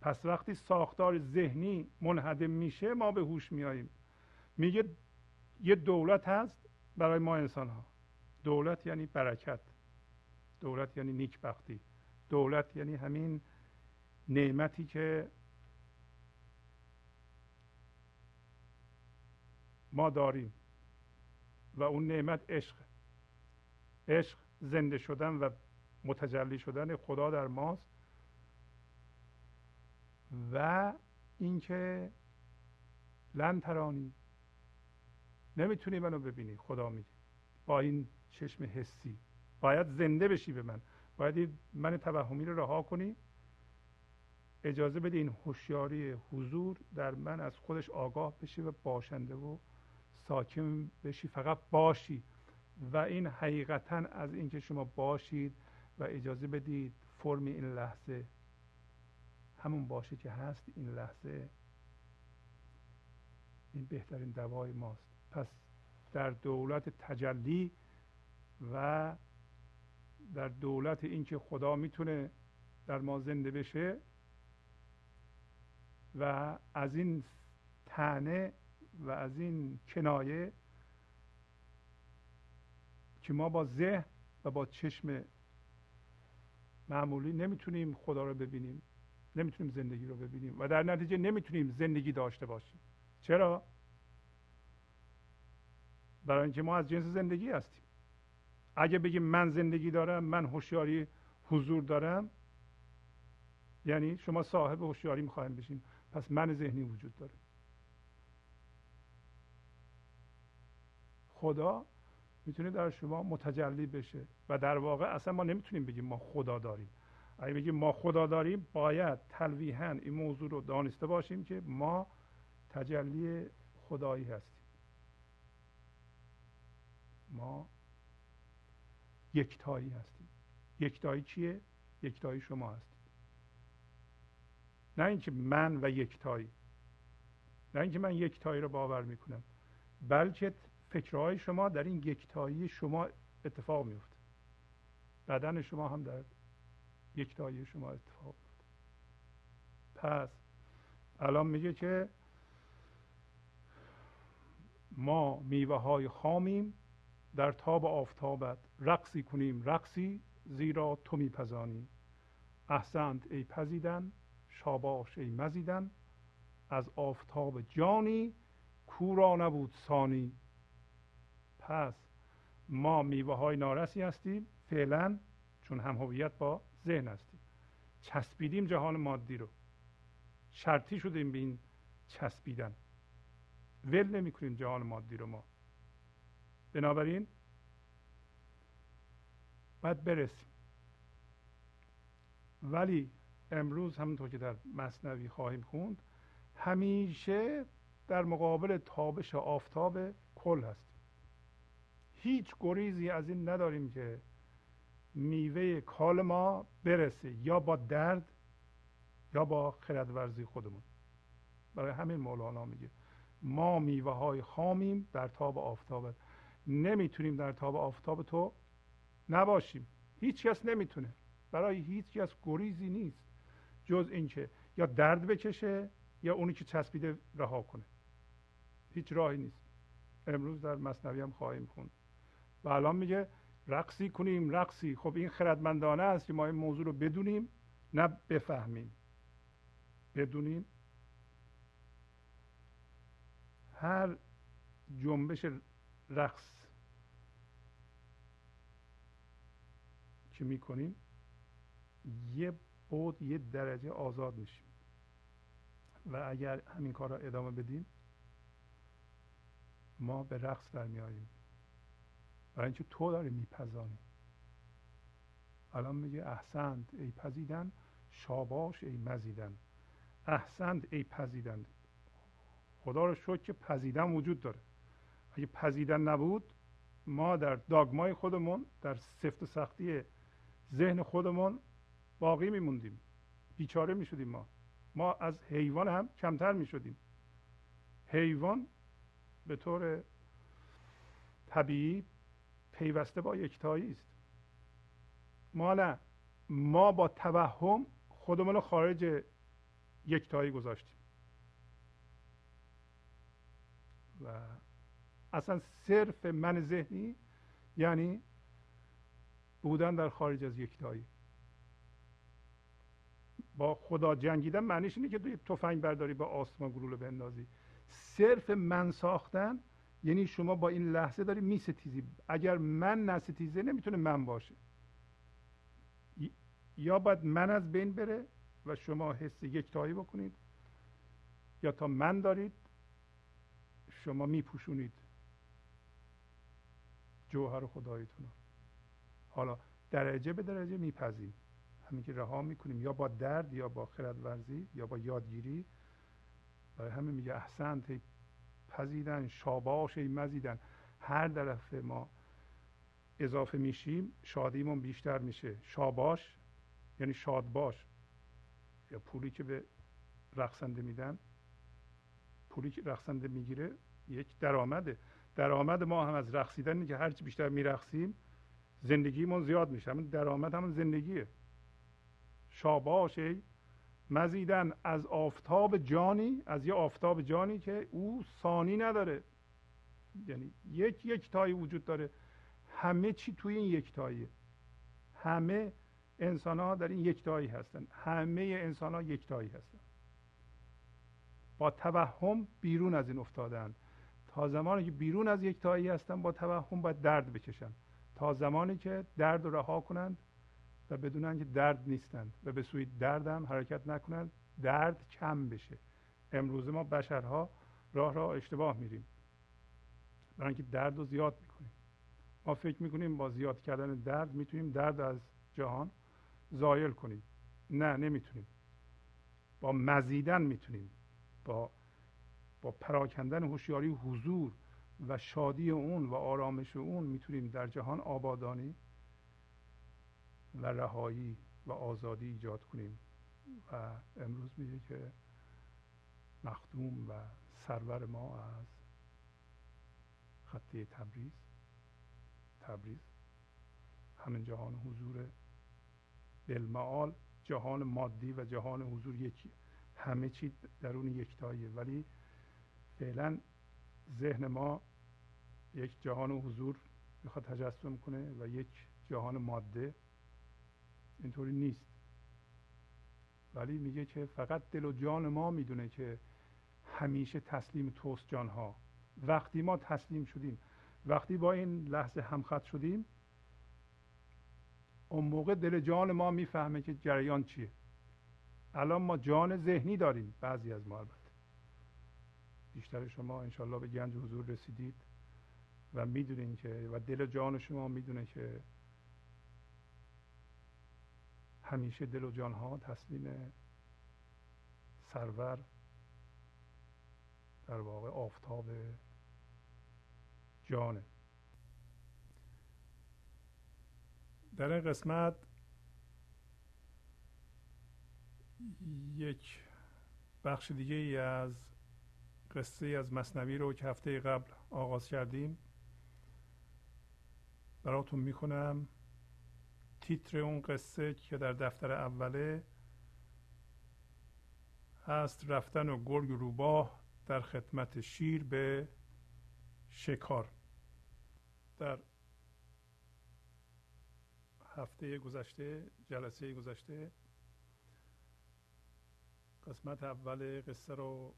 پس وقتی ساختار ذهنی منهدم میشه ما به هوش میاییم. میگه یه دولت هست برای ما انسان ها دولت یعنی برکت. دولت یعنی نیکبختی. دولت یعنی همین نعمتی که ما داریم. و اون نعمت عشق. عشق زنده شدن و متجلی شدن خدا در ماست. و اینکه لن ترانی. نمی‌تونی منو ببینی خدا میگه. با این چشم حسی. باید زنده بشی به من. باید من توهمی رو رها کنی. اجازه بده این هوشیاری حضور در من از خودش آگاه بشه و باشنده و ساکن بشی فقط باشی. و این حقیقتا از اینکه شما باشید و اجازه بدید فرم این لحظه همون باشه که هست این لحظه این بهترین دوای ماست. پس در دولت تجلی و در دولت اینکه خدا می‌تونه در ما زنده بشه و از این تنه و از این کنایه که ما با ذهن و با چشم معمولی نمی‌تونیم خدا رو ببینیم نمی‌تونیم زندگی رو ببینیم و در نتیجه نمی‌تونیم زندگی داشته باشیم. چرا؟ برای اینکه ما از جنس زندگی هستیم. اگه بگیم من زندگی دارم من هوشیاری حضور دارم یعنی شما صاحب هوشیاری می‌خوایم بشین پس من ذهنی وجود داره. خدا می‌تونه در شما متجلی بشه. و در واقع اصلا ما نمی‌تونیم بگیم ما خدا داریم. اگه بگیم ما خدا داریم باید تلویحا این موضوع رو دانسته باشیم که ما تجلی خدایی هستیم. ما یکتایی هستیم. یکتایی چیه؟ یکتایی شما هستید. نه اینکه من و یکتایی. نه اینکه من یکتایی رو باور می‌کنم. بلکه فکرهای شما در این یکتایی شما اتفاق میفته بدن شما هم در یکتایی شما اتفاق میفته پس الان میگه که ما میوه های خامیم در تاب آفتابت رقصی کنیم رقصی زیرا تو میپزانی. احسنت ای پزیدن شاباش ای مزیدن. از آفتاب جانی کورا نبود سانی پس ما میوه های نارسی هستیم فعلا چون هم هویت با ذهن هستیم. چسبیدیم جهان مادی رو. شرطی شدیم به این چسبیدن. ول نمی جهان مادی رو ما. بنابراین باید برسیم. ولی امروز همونطور که در مصنوی خواهیم خوند همیشه در مقابل تابش آفتاب کل هستیم. هیچ گریزی از این نداریم که میوه کال ما برسه یا با درد یا با خردورزی خودمون. برای همین مولانا میگه ما میوه های خامیم در تاب آفتاب. نمی‌تونیم در تاب آفتاب تو نباشیم. هیچ کس نمی‌تونه. برای هیچ کس گریزی نیست. جز اینکه یا درد بکشه یا اونی که چسبیده رها کنه. هیچ راهی نیست. امروز در مصنوی هم خواهیم خوند. و الان میگه رقصی کنیم رقصی. خب این خردمندانه است که ما این موضوع رو بدونیم نه بفهمیم. بدونیم. هر جنبش رقص که می‌کنیم یه بود یه درجه آزاد میشیم. و اگر همین کار را ادامه بدیم ما به رقص در میاییم برای اینکه تو داری میپزانی الان میگه احسند ای پزیدن شاباش ای مزیدن. احسند ای پزیدن. خدا رو شکر که پزیدن وجود داره. اگه پزیدن نبود ما در داگمای خودمون در سفت و سختی ذهن خودمون باقی میموندیم. بیچاره می‌شدیم ما. ما از حیوان هم کمتر می‌شدیم. حیوان به طور طبیعی پیوسته با یکتایی است. ما نه ما با توهم خودمون رو خارج یکتایی گذاشتیم. و اصلا صرف من ذهنی یعنی بودن در خارج از یکتایی. با خدا جنگیدن معنیش اینه که تفنگ برداری با آسما گلوله بندازی. صرف من ساختن یعنی شما با این لحظه داری میستیزی. اگر من نستیزه نمی‌تونه من باشه. یا باید من از بین بره و شما حس یکتایی بکنید یا تا من دارید شما میپوشونید. جوهر خدایتون حالا درجه به درجه میپذیم همین که رها می‌کنیم. یا با درد یا با خردورزی یا با یادگیری. برای همه میگه احسنت پذیدن شاباش ای مزیدن. هر طرف ما اضافه میشیم شادیمون بیشتر میشه. شاباش یعنی شاد باش یا پولی که به رقصنده میدن پولی که رقصنده می‌گیره یک درآمده. درآمد ما هم از رقصیدن که هرچی بیشتر میرقصیم زندگیمون زیاد میشه. همون درآمد همون زندگیه. شاباش مزیدن از آفتاب جانی از یه آفتاب جانی که او ثانی نداره. یعنی یک یک تایی وجود داره. همه چی توی این یک تاییه همه انسان ها در این یک تایی هستن. همه انسان ها یک تایی هستن. با توهم بیرون از این افتادن. تا زمانی که بیرون از یک تایی هستن با توهم باید درد بکشن. تا زمانی که درد رها کنند و بدونن که درد نیستند و به سوی درد هم حرکت نکنند درد کم بشه. امروز ما بشرها راه را اشتباه میریم. برای اینکه درد رو زیاد می‌کنیم. ما فکر می‌کنیم با زیاد کردن درد می‌تونیم درد از جهان زایل کنیم. نه نمی‌تونیم. با مزیدن می‌تونیم. با با پراکندن هوشیاری حضور و شادی اون و آرامش اون می‌تونیم در جهان آبادانی و رهایی و آزادی ایجاد کنیم. و امروز میگه که مخدوم و سرور ما از خطه تبریز. تبریز. همین جهان حضور بالمعال جهان مادی و جهان حضور یکی. همه چی درون یکتاییه. ولی فعلا ذهن ما یک جهان حضور می‌خواد تجسم کنه و یک جهان ماده اینطوری نیست. ولی میگه که فقط دل و جان ما می‌دونه که همیشه تسلیم توست جانها. وقتی ما تسلیم شدیم وقتی با این لحظه همخط شدیم اون موقع دل جان ما می‌فهمه که جریان چیه. الان ما جان ذهنی داریم بعضی از ما البته. بیشتر شما انشالله به گنج حضور رسیدید و می‌دونین که و دل جان شما می‌دونه که همیشه دل و جان ها تسلیم سرور در واقع آفتاب جانه. در این قسمت یک بخش دیگه ای از قصه از مصنوی رو که هفته قبل آغاز کردیم براتون می‌کنم تیتر اون قصه که در دفتر اوله هست رفتن و گرگ روباه در خدمت شیر به شکار. در هفته گذشته جلسه گذشته قسمت اول قصه رو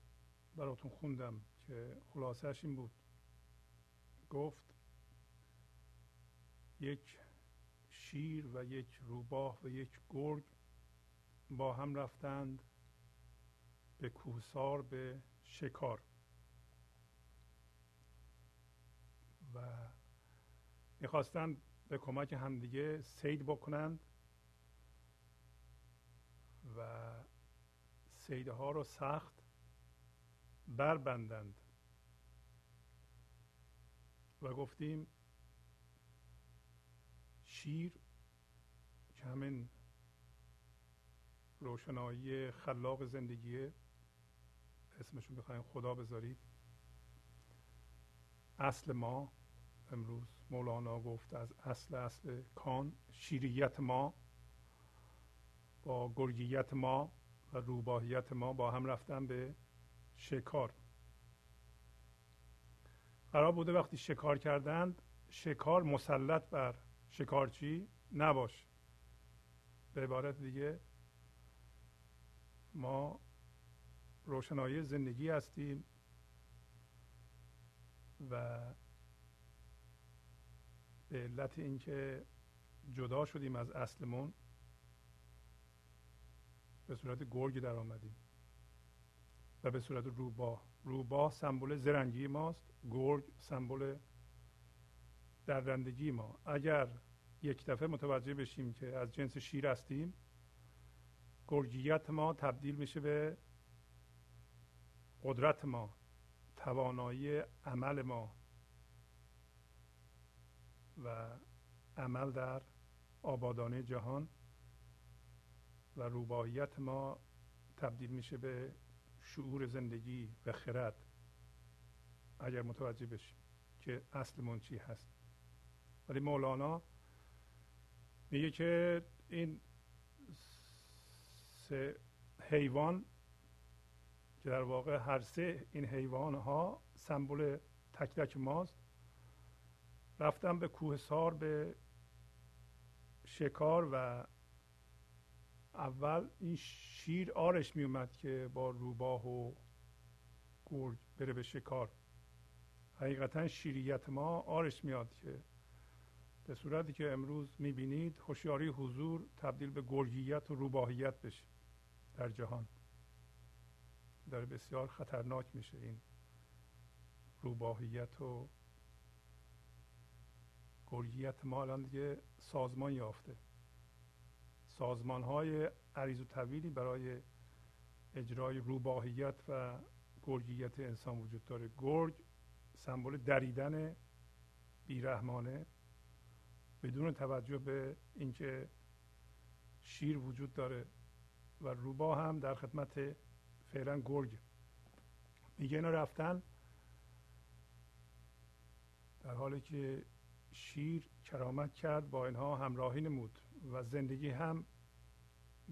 براتون خوندم که خلاصش این بود. گفت یک شیر و یک روباه و یک گرگ با هم رفتند به کوهسار به شکار. و می‌خواستند به کمک همدیگه سید بکنند و سیده ها رو سخت بربندند. و گفتیم شیر که همین روشنایی خلاق زندگیه. اسمشون بخوایم خدا بذارید. اصل ما امروز مولانا گفت از اصل اصل کان شیریت ما با گرگیت ما و روباهیت ما با هم رفتن به شکار. قرار بوده وقتی شکار کردند شکار مسلط بر شکارچی نباشه به عبارت دیگه ما روشنایی زندگی هستیم و به علت اینکه جدا شدیم از اصلمون به صورت گرگ در آمدیم و به صورت روباه. روباه سمبل زرنگی ماست. گرگ سمبل درندگی ما. اگر یک دفعه متوجه بشیم که از جنس شیر هستیم گرگیت ما تبدیل میشه به قدرت ما توانایی عمل ما و عمل در آبادانه جهان و روباهیت ما تبدیل میشه به شعور زندگی و خرد. اگر متوجه بشیم که اصل چی هست. ولی مولانا میگه که این سه حیوان که در واقع هر سه این حیوان ها سمبل تک تک ماست رفتم به کوهسار به شکار و اول این شیر آرش می اومد که با روباه و گرگ بره به شکار. حقیقتا شیریت ما آرش میاد که به صورتی که امروز می‌بینید هوشیاری حضور تبدیل به گرگیت و روباهیت بشه در جهان. داره بسیار خطرناک میشه این روباهیت و گرگیت ما الان دیگه سازمان یافته. سازمان های عریض و طویلی برای اجرای روباهیت و گرگیت انسان وجود داره. گرگ سمبل دریدن بیرحمانه بدون توجه به اینکه شیر وجود داره و روباه هم در خدمت فعلا گرگ. میگه اینا رفتن در حالی که شیر کرامت کرد با اینها همراهی نمود و زندگی هم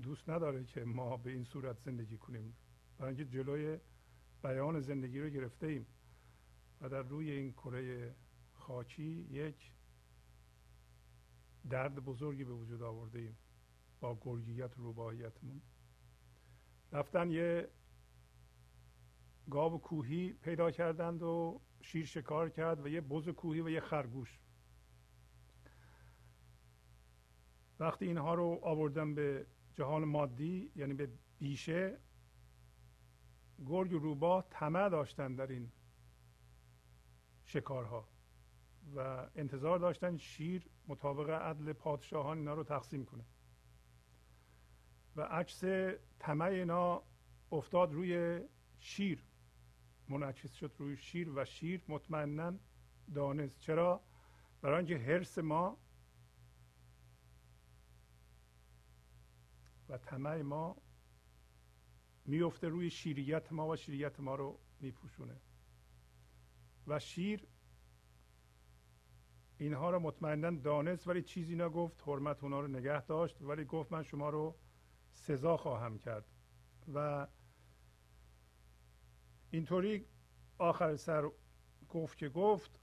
دوست نداره که ما به این صورت زندگی کنیم. برای اینکه جلوی بیان زندگی رو گرفته ایم. و در روی این کره خاکی یک درد بزرگی به وجود آورده ایم با گرگیت و روباهیتمون رفتن یه گاو کوهی پیدا کردند و شیر شکار کرد و یه بز کوهی و یه خرگوش. وقتی اینها رو آوردن به جهان مادی یعنی به بیشه گرگ و روباه طمع داشتن در این شکارها. و انتظار داشتن شیر مطابق عدل پادشاهان اینا رو تقسیم کنه. و عکس طمع اینا افتاد روی شیر. منعکس شد روی شیر و شیر مطمئنا دانست. چرا؟ برای اینکه حرس ما و طمع ما میفته روی شیریت ما و شیریت ما رو میپوشونه. و شیر اینها رو مطمئنا دانست ولی چیزی نگفت. حرمت اونا رو نگه داشت. ولی گفت من شما رو سزا خواهم کرد. و اینطوری آخر سر گفت که گفت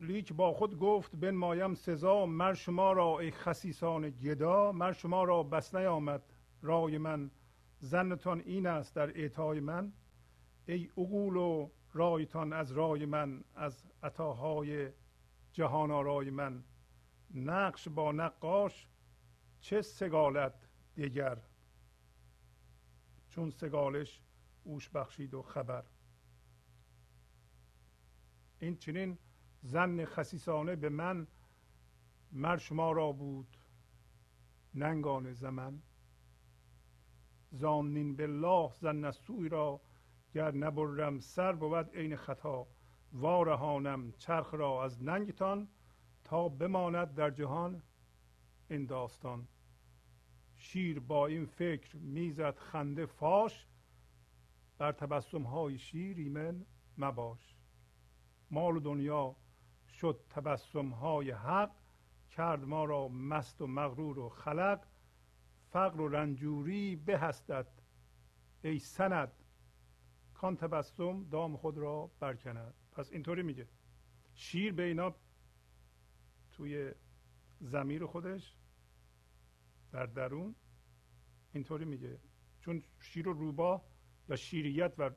لیک با خود گفت مایم سزا مر شما را ای خسیسان گدا مر شما را بس نیامد رای من. زنتان این است در اعطای من. ای اقول و رایتان از رای من از عطاهای جهان آرای من. نقش با نقاش چه سگالت دیگر چون سگالش اوش بخشید و خبر. این چنین زن خسیسانه به من مر شما را بود ننگان زمن. زانین بالله زن نسوی را گر نبرم سر بود عین خطا. وارهانم چرخ را از ننگتان تا بماند در جهان این داستان. شیر با این فکر می‌زد خنده فاش بر تبسم های شیر ایمن مباش. مال و دنیا شد تبسم های حق کرد ما را مست و مغرور و خلق. فقر و رنجوری به هستد ای سند کان تبسم دام خود را برکند. پس اینطوری میگه. شیر به اینا توی زمیر خودش در درون اینطوری میگه. چون شیر و روباه یا شیریت و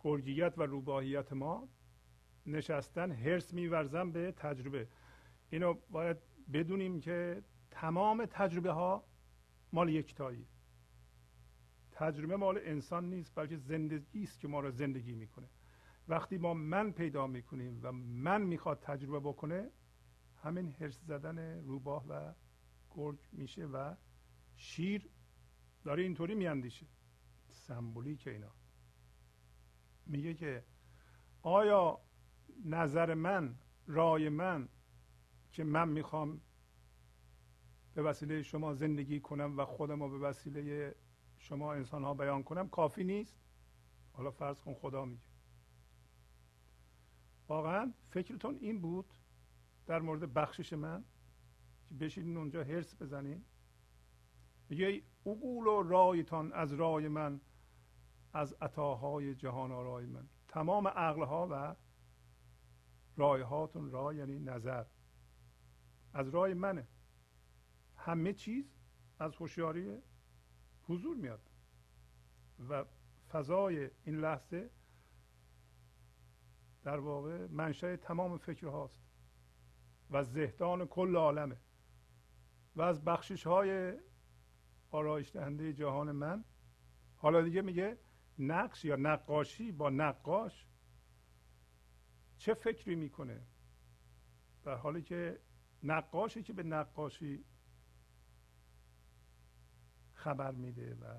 گرگیت و روباهیت ما نشستن هرس میورزن به تجربه. اینو باید بدونیم که تمام تجربه ها مال یکتایی. تجربه مال انسان نیست بلکه زندگی است که ما را زندگی می‌کنه. وقتی ما من پیدا می‌کنیم و من می‌خواد تجربه بکنه همین هرس زدن روباه و گرگ میشه و شیر داره اینطوری میاندیشه. سمبولیک اینا. میگه که آیا نظر من رای من که من می‌خوام به وسیله شما زندگی کنم و خودم رو به وسیله شما انسان ها بیان کنم کافی نیست؟ حالا فرض کن خدا میگه. واقعا فکرتون این بود در مورد بخشش من که بشینین اونجا هرس بزنین؟ میگه اقول و رایتان از رای من از عطاهای جهان آرای من. تمام عقلها و رای هاتون رای یعنی نظر از رای منه. همه چیز از هوشیاری حضور میاد. و فضای این لحظه در واقع منشأ تمام فکر هاست و زهدان کل عالمه. و از بخشش های آرایش دهنده جهان من حالا دیگه میگه نقش یا نقاشی با نقاش چه فکری می‌کنه؟ در حالی که نقاشی که به نقاشی خبر میده و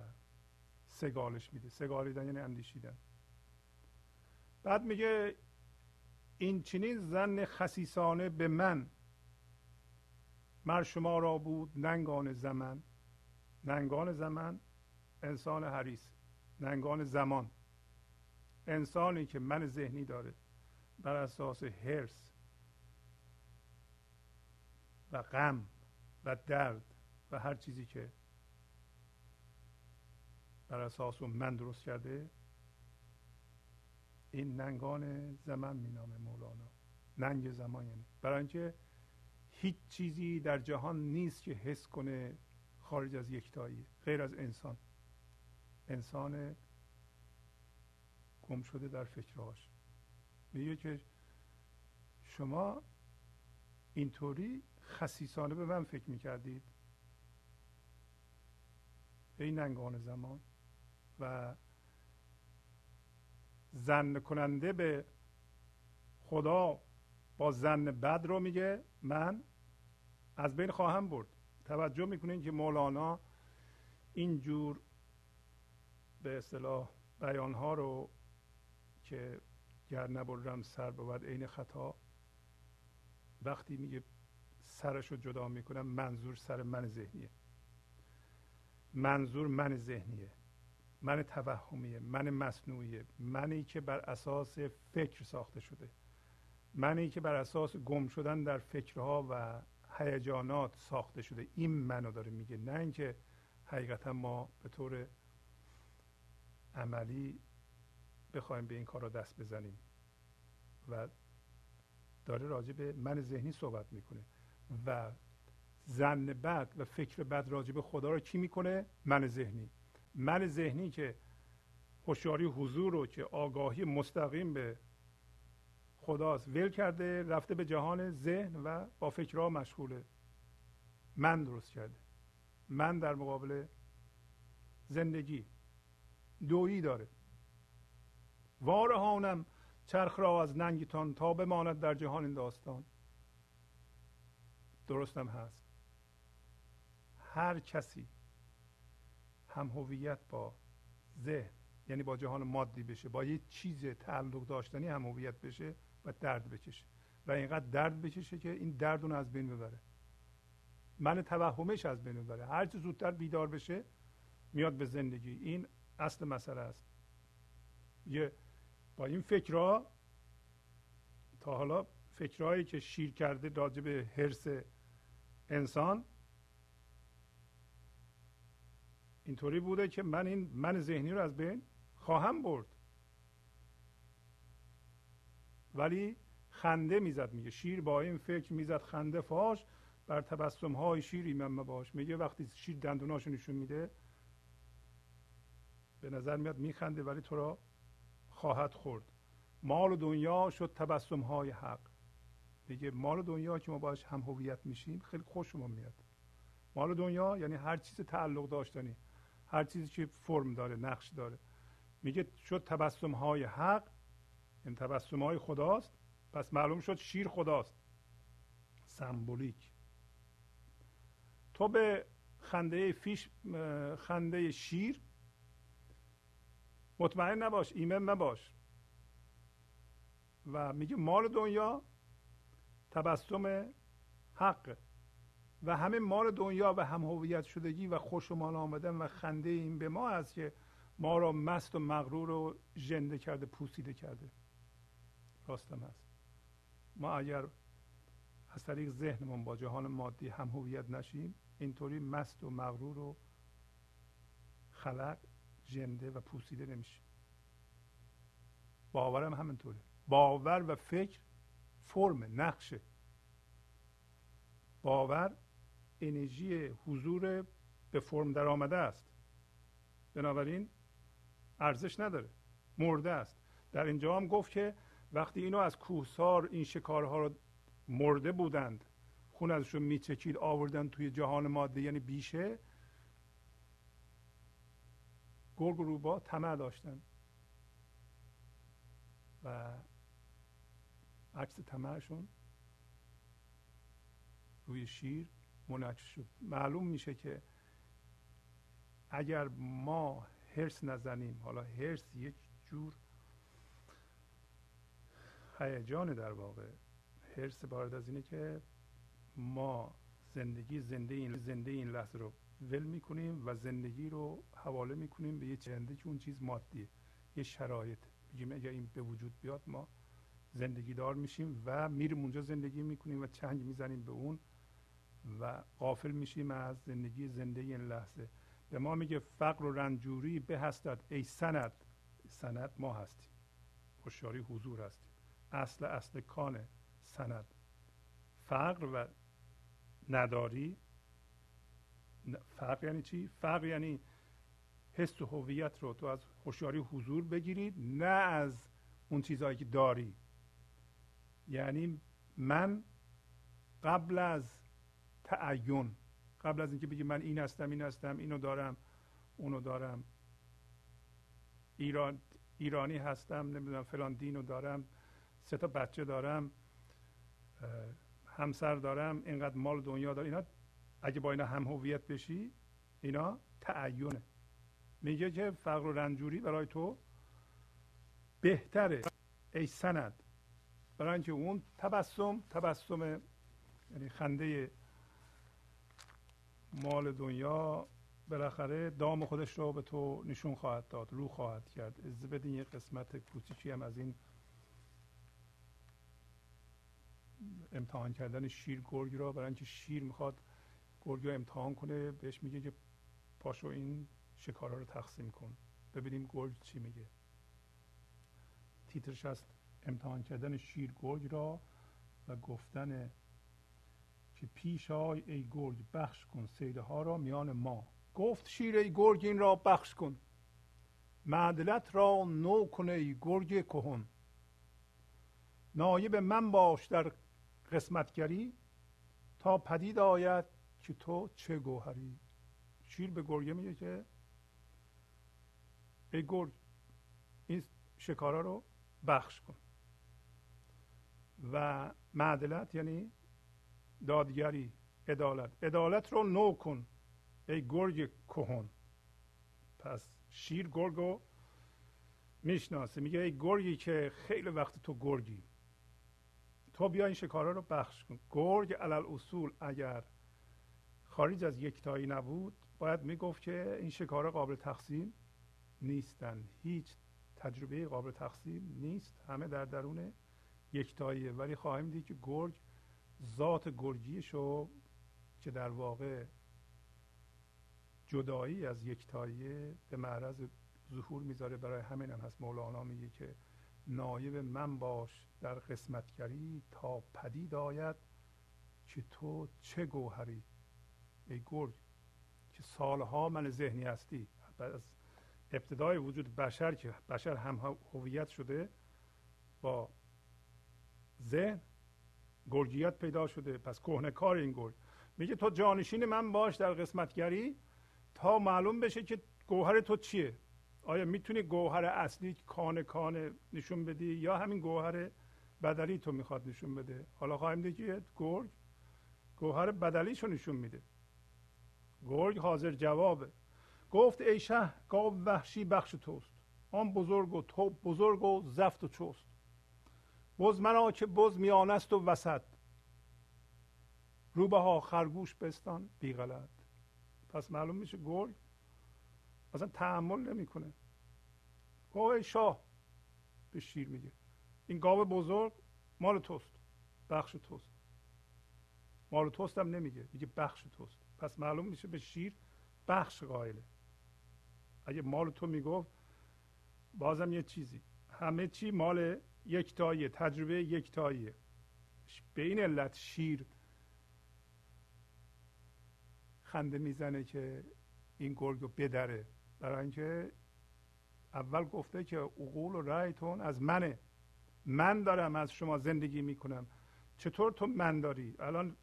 سگالش میده. سگالیدن یعنی اندیشیدن. بعد میگه این چنین زن خسیسانه به من. مر شما را بود ننگان زمن. ننگان زمن انسان حریص. ننگان زمان. انسانی که من ذهنی داره بر اساس هرس و غم و درد و هر چیزی که بر اساس من درست کرده این ننگان زمان مینامه مولانا. ننگ زمان یعنی. برای اینکه هیچ چیزی در جهان نیست که حس کنه خارج از یکتایی غیر از انسان. انسان گم شده در فکرهاش. میگه که شما اینطوری خصیصانه به من فکر می‌کردید. ای ننگان زمان. و زن کننده به خدا با زن بد رو میگه. من از بین خواهم برد. توجه می‌کنین که مولانا اینجور به اصطلاح بیانها رو که گر نبرم سر بود عین خطا وقتی میگه سرش رو جدا می‌کنم منظور سر من ذهنیه. منظور من ذهنیه. من توهمیه من مصنوعیه منی که بر اساس فکر ساخته شده. منی که بر اساس گم شدن در فکرها و هیجانات ساخته شده. این منو داره میگه. نه اینکه حقیقتا ما به طور عملی بخوایم به این کار رو دست بزنیم. و داره راجع به من ذهنی صحبت می‌کنه. و زن بد و فکر بد راجع به خدا رو کی می‌کنه؟ من ذهنی. من ذهنی که هوشیاری حضور رو که آگاهی مستقیم به خداست ول کرده رفته به جهان ذهن و با فکرها مشغوله من درست کرده. من در مقابل زندگی دویی داره. وارهانم چرخ را از ننگتان تا بماند در جهان این داستان. درستم هست. هر کسی هم هویت با ذهن یعنی با جهان مادی بشه با یه چیز تعلق داشتنی هم هویت بشه و درد بکشه. و اینقدر درد بکشه که این درد اون از بین ببره. من توهمش از بین ببره. هر چه زودتر بیدار بشه میاد به زندگی. این اصل مسئله است. یه با این فکرها تا حالا فکرهایی که شیر کرده راجع به حرس انسان اینطوری بوده که من این من ذهنی رو از بین خواهم برد. ولی خنده می‌زد میگه شیر با این فکر می‌زد خنده فاش بر تبسم های شیر ایمن باش میگه وقتی شیر دندوناشو نشون میده به نظر میاد میخنده ولی تو را خواهد خورد. مال و دنیا شد تبسم های حق. میگه مال و دنیا که ما باش هم هویت میشیم خیلی خوشمون میاد. مال و دنیا یعنی هر چیز تعلق داشتنی. هر چیزی که فرم داره نقش داره. میگه شد تبسم های حق این تبسم های خداست پس معلوم شد شیر خداست. سمبولیک. تو به خنده فیش خنده شیر مطمئن نباش ایمن نباش. و میگه مال دنیا تبسم حق و همه مال دنیا و هم هویت شدگی و خوشمان آمدن و خنده این به ما است که ما را مست و مغرور و ژنده کرده پوسیده کرده. راستم هست. ما اگر از طریق ذهنمون با جهان مادی هم هویت نشیم اینطوری مست و مغرور و خلق ژنده و پوسیده نمیشیم. باورم همینطوره. باور و فکر فرم نقشه. باور انرژی حضور به فرم در آمده است. بنابراین ارزش نداره مرده است. در اینجا هم گفت که وقتی اینو از کوهسار این شکارها رو مرده بودند خون ازشون میچکید آوردن توی جهان ماده یعنی بیشه گرگ و روبا طمع داشتن. و عکس طمعشون روی شیر منعکس شد معلوم میشه که اگر ما هرس نزنیم حالا هرس یک جور هیجان در واقع. هرس بارد از اینه که ما زندگی زنده این زنده این لحظه رو ول می‌کنیم و زندگی رو حواله می‌کنیم به یه چنده که اون چیز مادیه یه شرایط. میگیم اگر این به وجود بیاد ما زندگی دار میشیم و میریم اونجا زندگی می‌کنیم و چنگ می‌زنیم به اون. و قافل میشیم از زندگی زنده این لحظه. به ما میگه فقر و رنجوری به هستد ای سند سند ما هستیم. هوشیاری حضور هستیم. اصل اصل کان سند. فقر و نداری فقر یعنی چی؟ فقر یعنی حس هویت رو تو از هوشیاری حضور بگیرید نه از اون چیزهایی که داری. یعنی من قبل از تعین. قبل از اینکه بگی من این هستم این هستم اینو دارم اونو دارم. ایران ایرانی هستم نمی‌دونم فلان دینو دارم سه تا بچه دارم همسر دارم اینقدر مال دنیا دارم. اینا اگه با اینا هم هویت بشی اینا تعینه. میگه که فقر و رنجوری برای تو بهتره. ای سند. برای اینکه اون تبسم تبسم یعنی خنده مال دنیا بالاخره دام خودش رو به تو نشون خواهد داد رو خواهد کرد. از بدین یه قسمت کوچیکی هم از این امتحان کردن شیر گرگ را برای اینکه شیر می‌خواد گرگ رو امتحان کنه بهش میگه که پاشو این شکارها رو تقسیم کن. ببینیم گرگ چی میگه. تیترش هست امتحان کردن شیر گرگ را و گفتن که پیش آی ای گرگ بخش کن سیده ها را میان ما. گفت شیر ای گرگ این را بخش کن. معدلت را نو کنه ای گرگ کهن. نایب من باش در قسمتگری تا پدید آید که تو چه گوهری. شیر به گرگه میگه که ای گرگ این شکارا رو بخش کن. و معدلت یعنی دادگری عدالت. عدالت رو نو کن ای گرگ کهن. پس شیر گرگو می‌شناسه. میگه ای گرگی که خیلی وقت تو گرگی. تو بیا این شکارا رو بخش کن. گرگ علل اصول اگر خارج از یکتایی نبود باید می‌گفت که این شکارا قابل تقسیم نیستن. هیچ تجربه قابل تقسیم نیست. همه در درون یکتاییه. ولی خواهیم دید که گرگ ذات گرگیشو که در واقع جدایی از یکتاییه به معرض ظهور می‌ذاره برای همین هم هست. مولانا میگه که نایب من باش در قسمتگری تا پدید آید که تو چه گوهری. ای گرگ که سالها من ذهنی هستی. از ابتدای وجود بشر که بشر هم هویت شده با ذهن گرگیت پیدا شده. پس کهنه کار این گرگ. میگه تو جانشین من باش در قسمتگری تا معلوم بشه که گوهر تو چیه. آیا می‌تونی گوهر اصلی کانه کانه نشون بدی یا همین گوهر بدلی تو می‌خواد نشون بده؟ حالا خواهیم دید که گرگ گوهر بدلیشو نشون میده. گرگ حاضر جوابه. گفت ای شه گاو وحشی بخش توست. آن بزرگ و تو بزرگ و زفت و چوست بز مرا که بز میانست و وسط. روبه ها خرگوش بستان بی غلط. پس معلوم میشه گرگ اصلا تحمل نمی‌کنه. گاو شاه به شیر میگه. این گاو بزرگ مال توست بخش توست. مال توست هم نمیگه میگه بخش توست. پس معلوم میشه به شیر بخش قائله. اگه مال تو می‌گفت بازم یه چیزی. همه چی مال یکتاییه تجربه یکتاییه به این علت شیر خنده می‌زنه که این گرگ رو بدره. برای اینکه اول گفته که عقول و رایتون از منه. من دارم از شما زندگی می‌کنم. چطور تو من داری؟ الان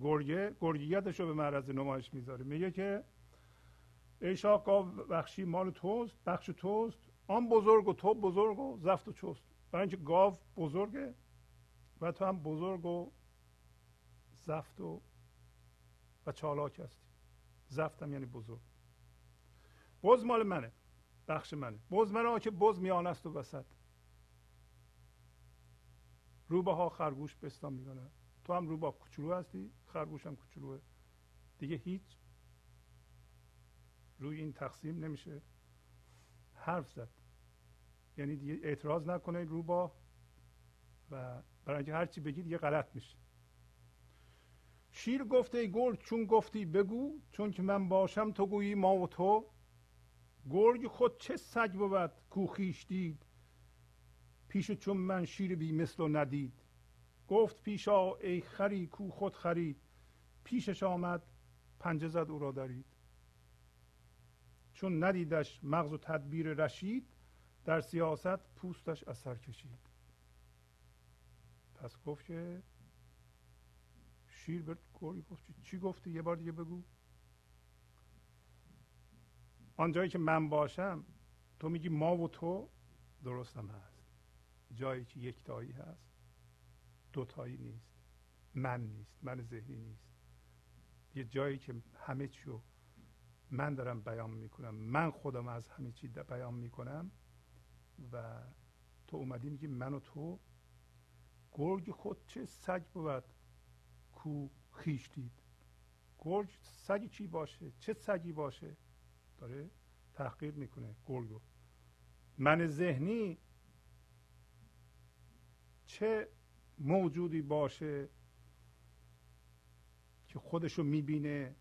گرگه گرگیتش رو به معرض نمایش می‌ذاره. میگه که ای شاه گاو بخشی مال توست بخش توست آن بزرگ و تو بزرگ و زفت و چوست برای اینکه گاو بزرگه و تو هم بزرگ و زفت و و چالاک هستی. زفتم یعنی بزرگ. بز مال منه. بخش منه. بز منه که بز میان است و وسط. روبه ها خرگوش بستان می‌کنه. تو هم روبا کوچولو هستی خرگوش هم کوچولوه. دیگه هیچ روی این تقسیم نمیشه. حرف زد. یعنی اعتراض نکنه روبا و برای اینکه هرچی بگید یه غلط میشه. شیر گفته ای گرگ چون گفتی بگو چون که من باشم تو گویی ما و تو. گرگ خود چه سگ بود کو خیش دید پیش چون من شیر بی مثل و ندید. گفت پیشا ای خری کو خود خرید پیشش آمد پنجه زد او را دارید چون ندیدش مغز و تدبیر رشید در سیاست پوستش اثر کشید. پس گفت که شیر به گفت چی گفتی؟ یه بار دیگه بگو. آنجایی که من باشم تو میگی ما و تو درستم هست. جایی که یکتایی هست دوتایی نیست. من نیست من ذهنی نیست. یه جایی که همه چیو من دارم بیان می‌کنم من خودم از همه چی بیان می‌کنم و تو اومدی میگی من و تو گرگ خود چه سگ بود کو خیش دید؟ گرگ سگی چی باشه؟ چه سگی باشه؟ داره تحقیر می‌کنه گرگو من ذهنی چه موجودی باشه که خودشو می‌بینه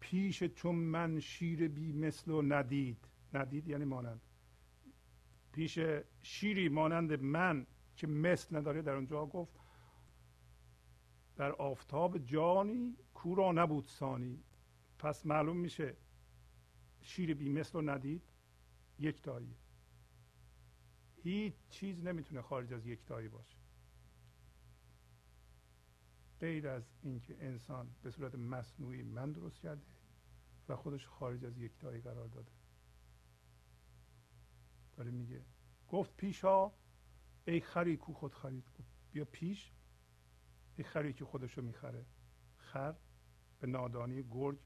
پیش چون من شیر بی مثل و ندید؟ ندید یعنی مانند. پیش شیری مانند من که مثل نداره در اونجا گفت در آفتاب جانی کو را نبود سانی پس معلوم میشه شیر بی مثل رو ندید یک تایی. هیچ چیز نمی‌تونه خارج از یک تایی باشه. غیر از اینکه انسان به صورت مصنوعی من درست کرده و خودش خارج از یک تایی قرار داده. داره میگه. گفت پیشا ای خری کو خود خرید بیا پیش. ای خری که خودشو می‌خره. خر به نادانی گرگ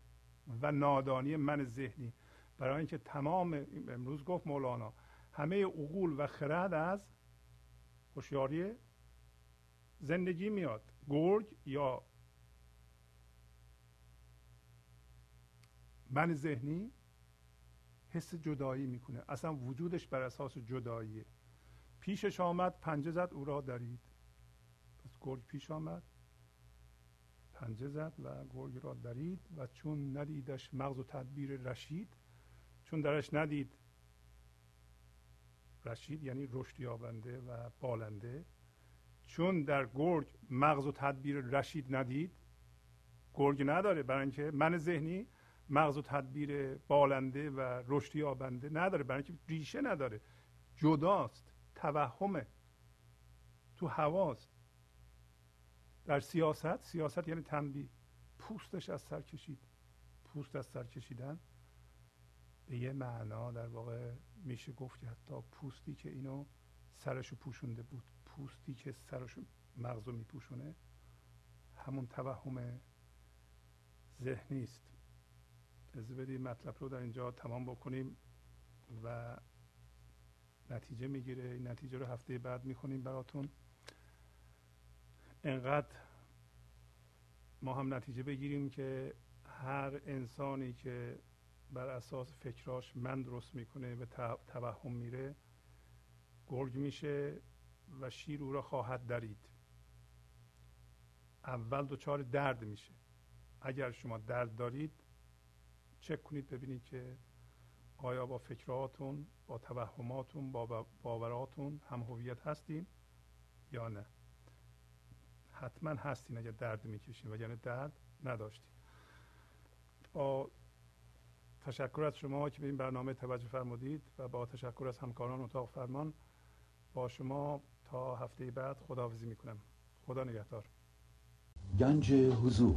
و نادانی من ذهنی. برای اینکه تمام امروز گفت مولانا همه عقول و خرد از هوشیاری زندگی میاد. گرگ یا من ذهنی حس جدایی می‌کنه. اصلا وجودش بر اساس جداییه. پیشش آمد پنجه زد او را درید. پس گرگ پیش آمد پنجه زد و گرگ را درید و چون ندیدش مغز و تدبیر رشید چون درش ندید رشید یعنی رشد یابنده و بالنده چون در گرگ مغز و تدبیر رشید ندید گرگ نداره. برای اینکه من ذهنی مغز و تدبیر بالنده و رشد یابنده نداره برای اینکه ریشه نداره. جداست توهمه. تو هواست. در سیاست سیاست یعنی تنبیه. پوستش از سر کشید. پوست از سر کشیدن به یه معنا در واقع میشه گفت که حتی پوستی که اینو سرشو پوشونده بود پوستی که سرشو مغزو میپوشونه همون توهم ذهنی است از بدید مطلب رو در اینجا تمام بکنیم و نتیجه می‌گیره. این نتیجه رو هفته بعد می‌خونیم براتون. انقدر ما هم نتیجه بگیریم که هر انسانی که بر اساس فکراش من درست می‌کنه و توهم میره گرگ میشه و شیر او را خواهد درید. اول دچار درد میشه. اگر شما درد دارید چک کنید ببینید که آیا با فکراتون با توهماتون با باوراتون هم هویت هستین یا نه. حتما هستین اگر درد می‌کشین و یعنی درد نداشتین. با تشکر از شما که به این برنامه توجه فرمودید و با تشکر از همکاران اتاق فرمان با شما تا هفته بعد خداحافظی می‌کنم. خدا نگهدار. گنج حضور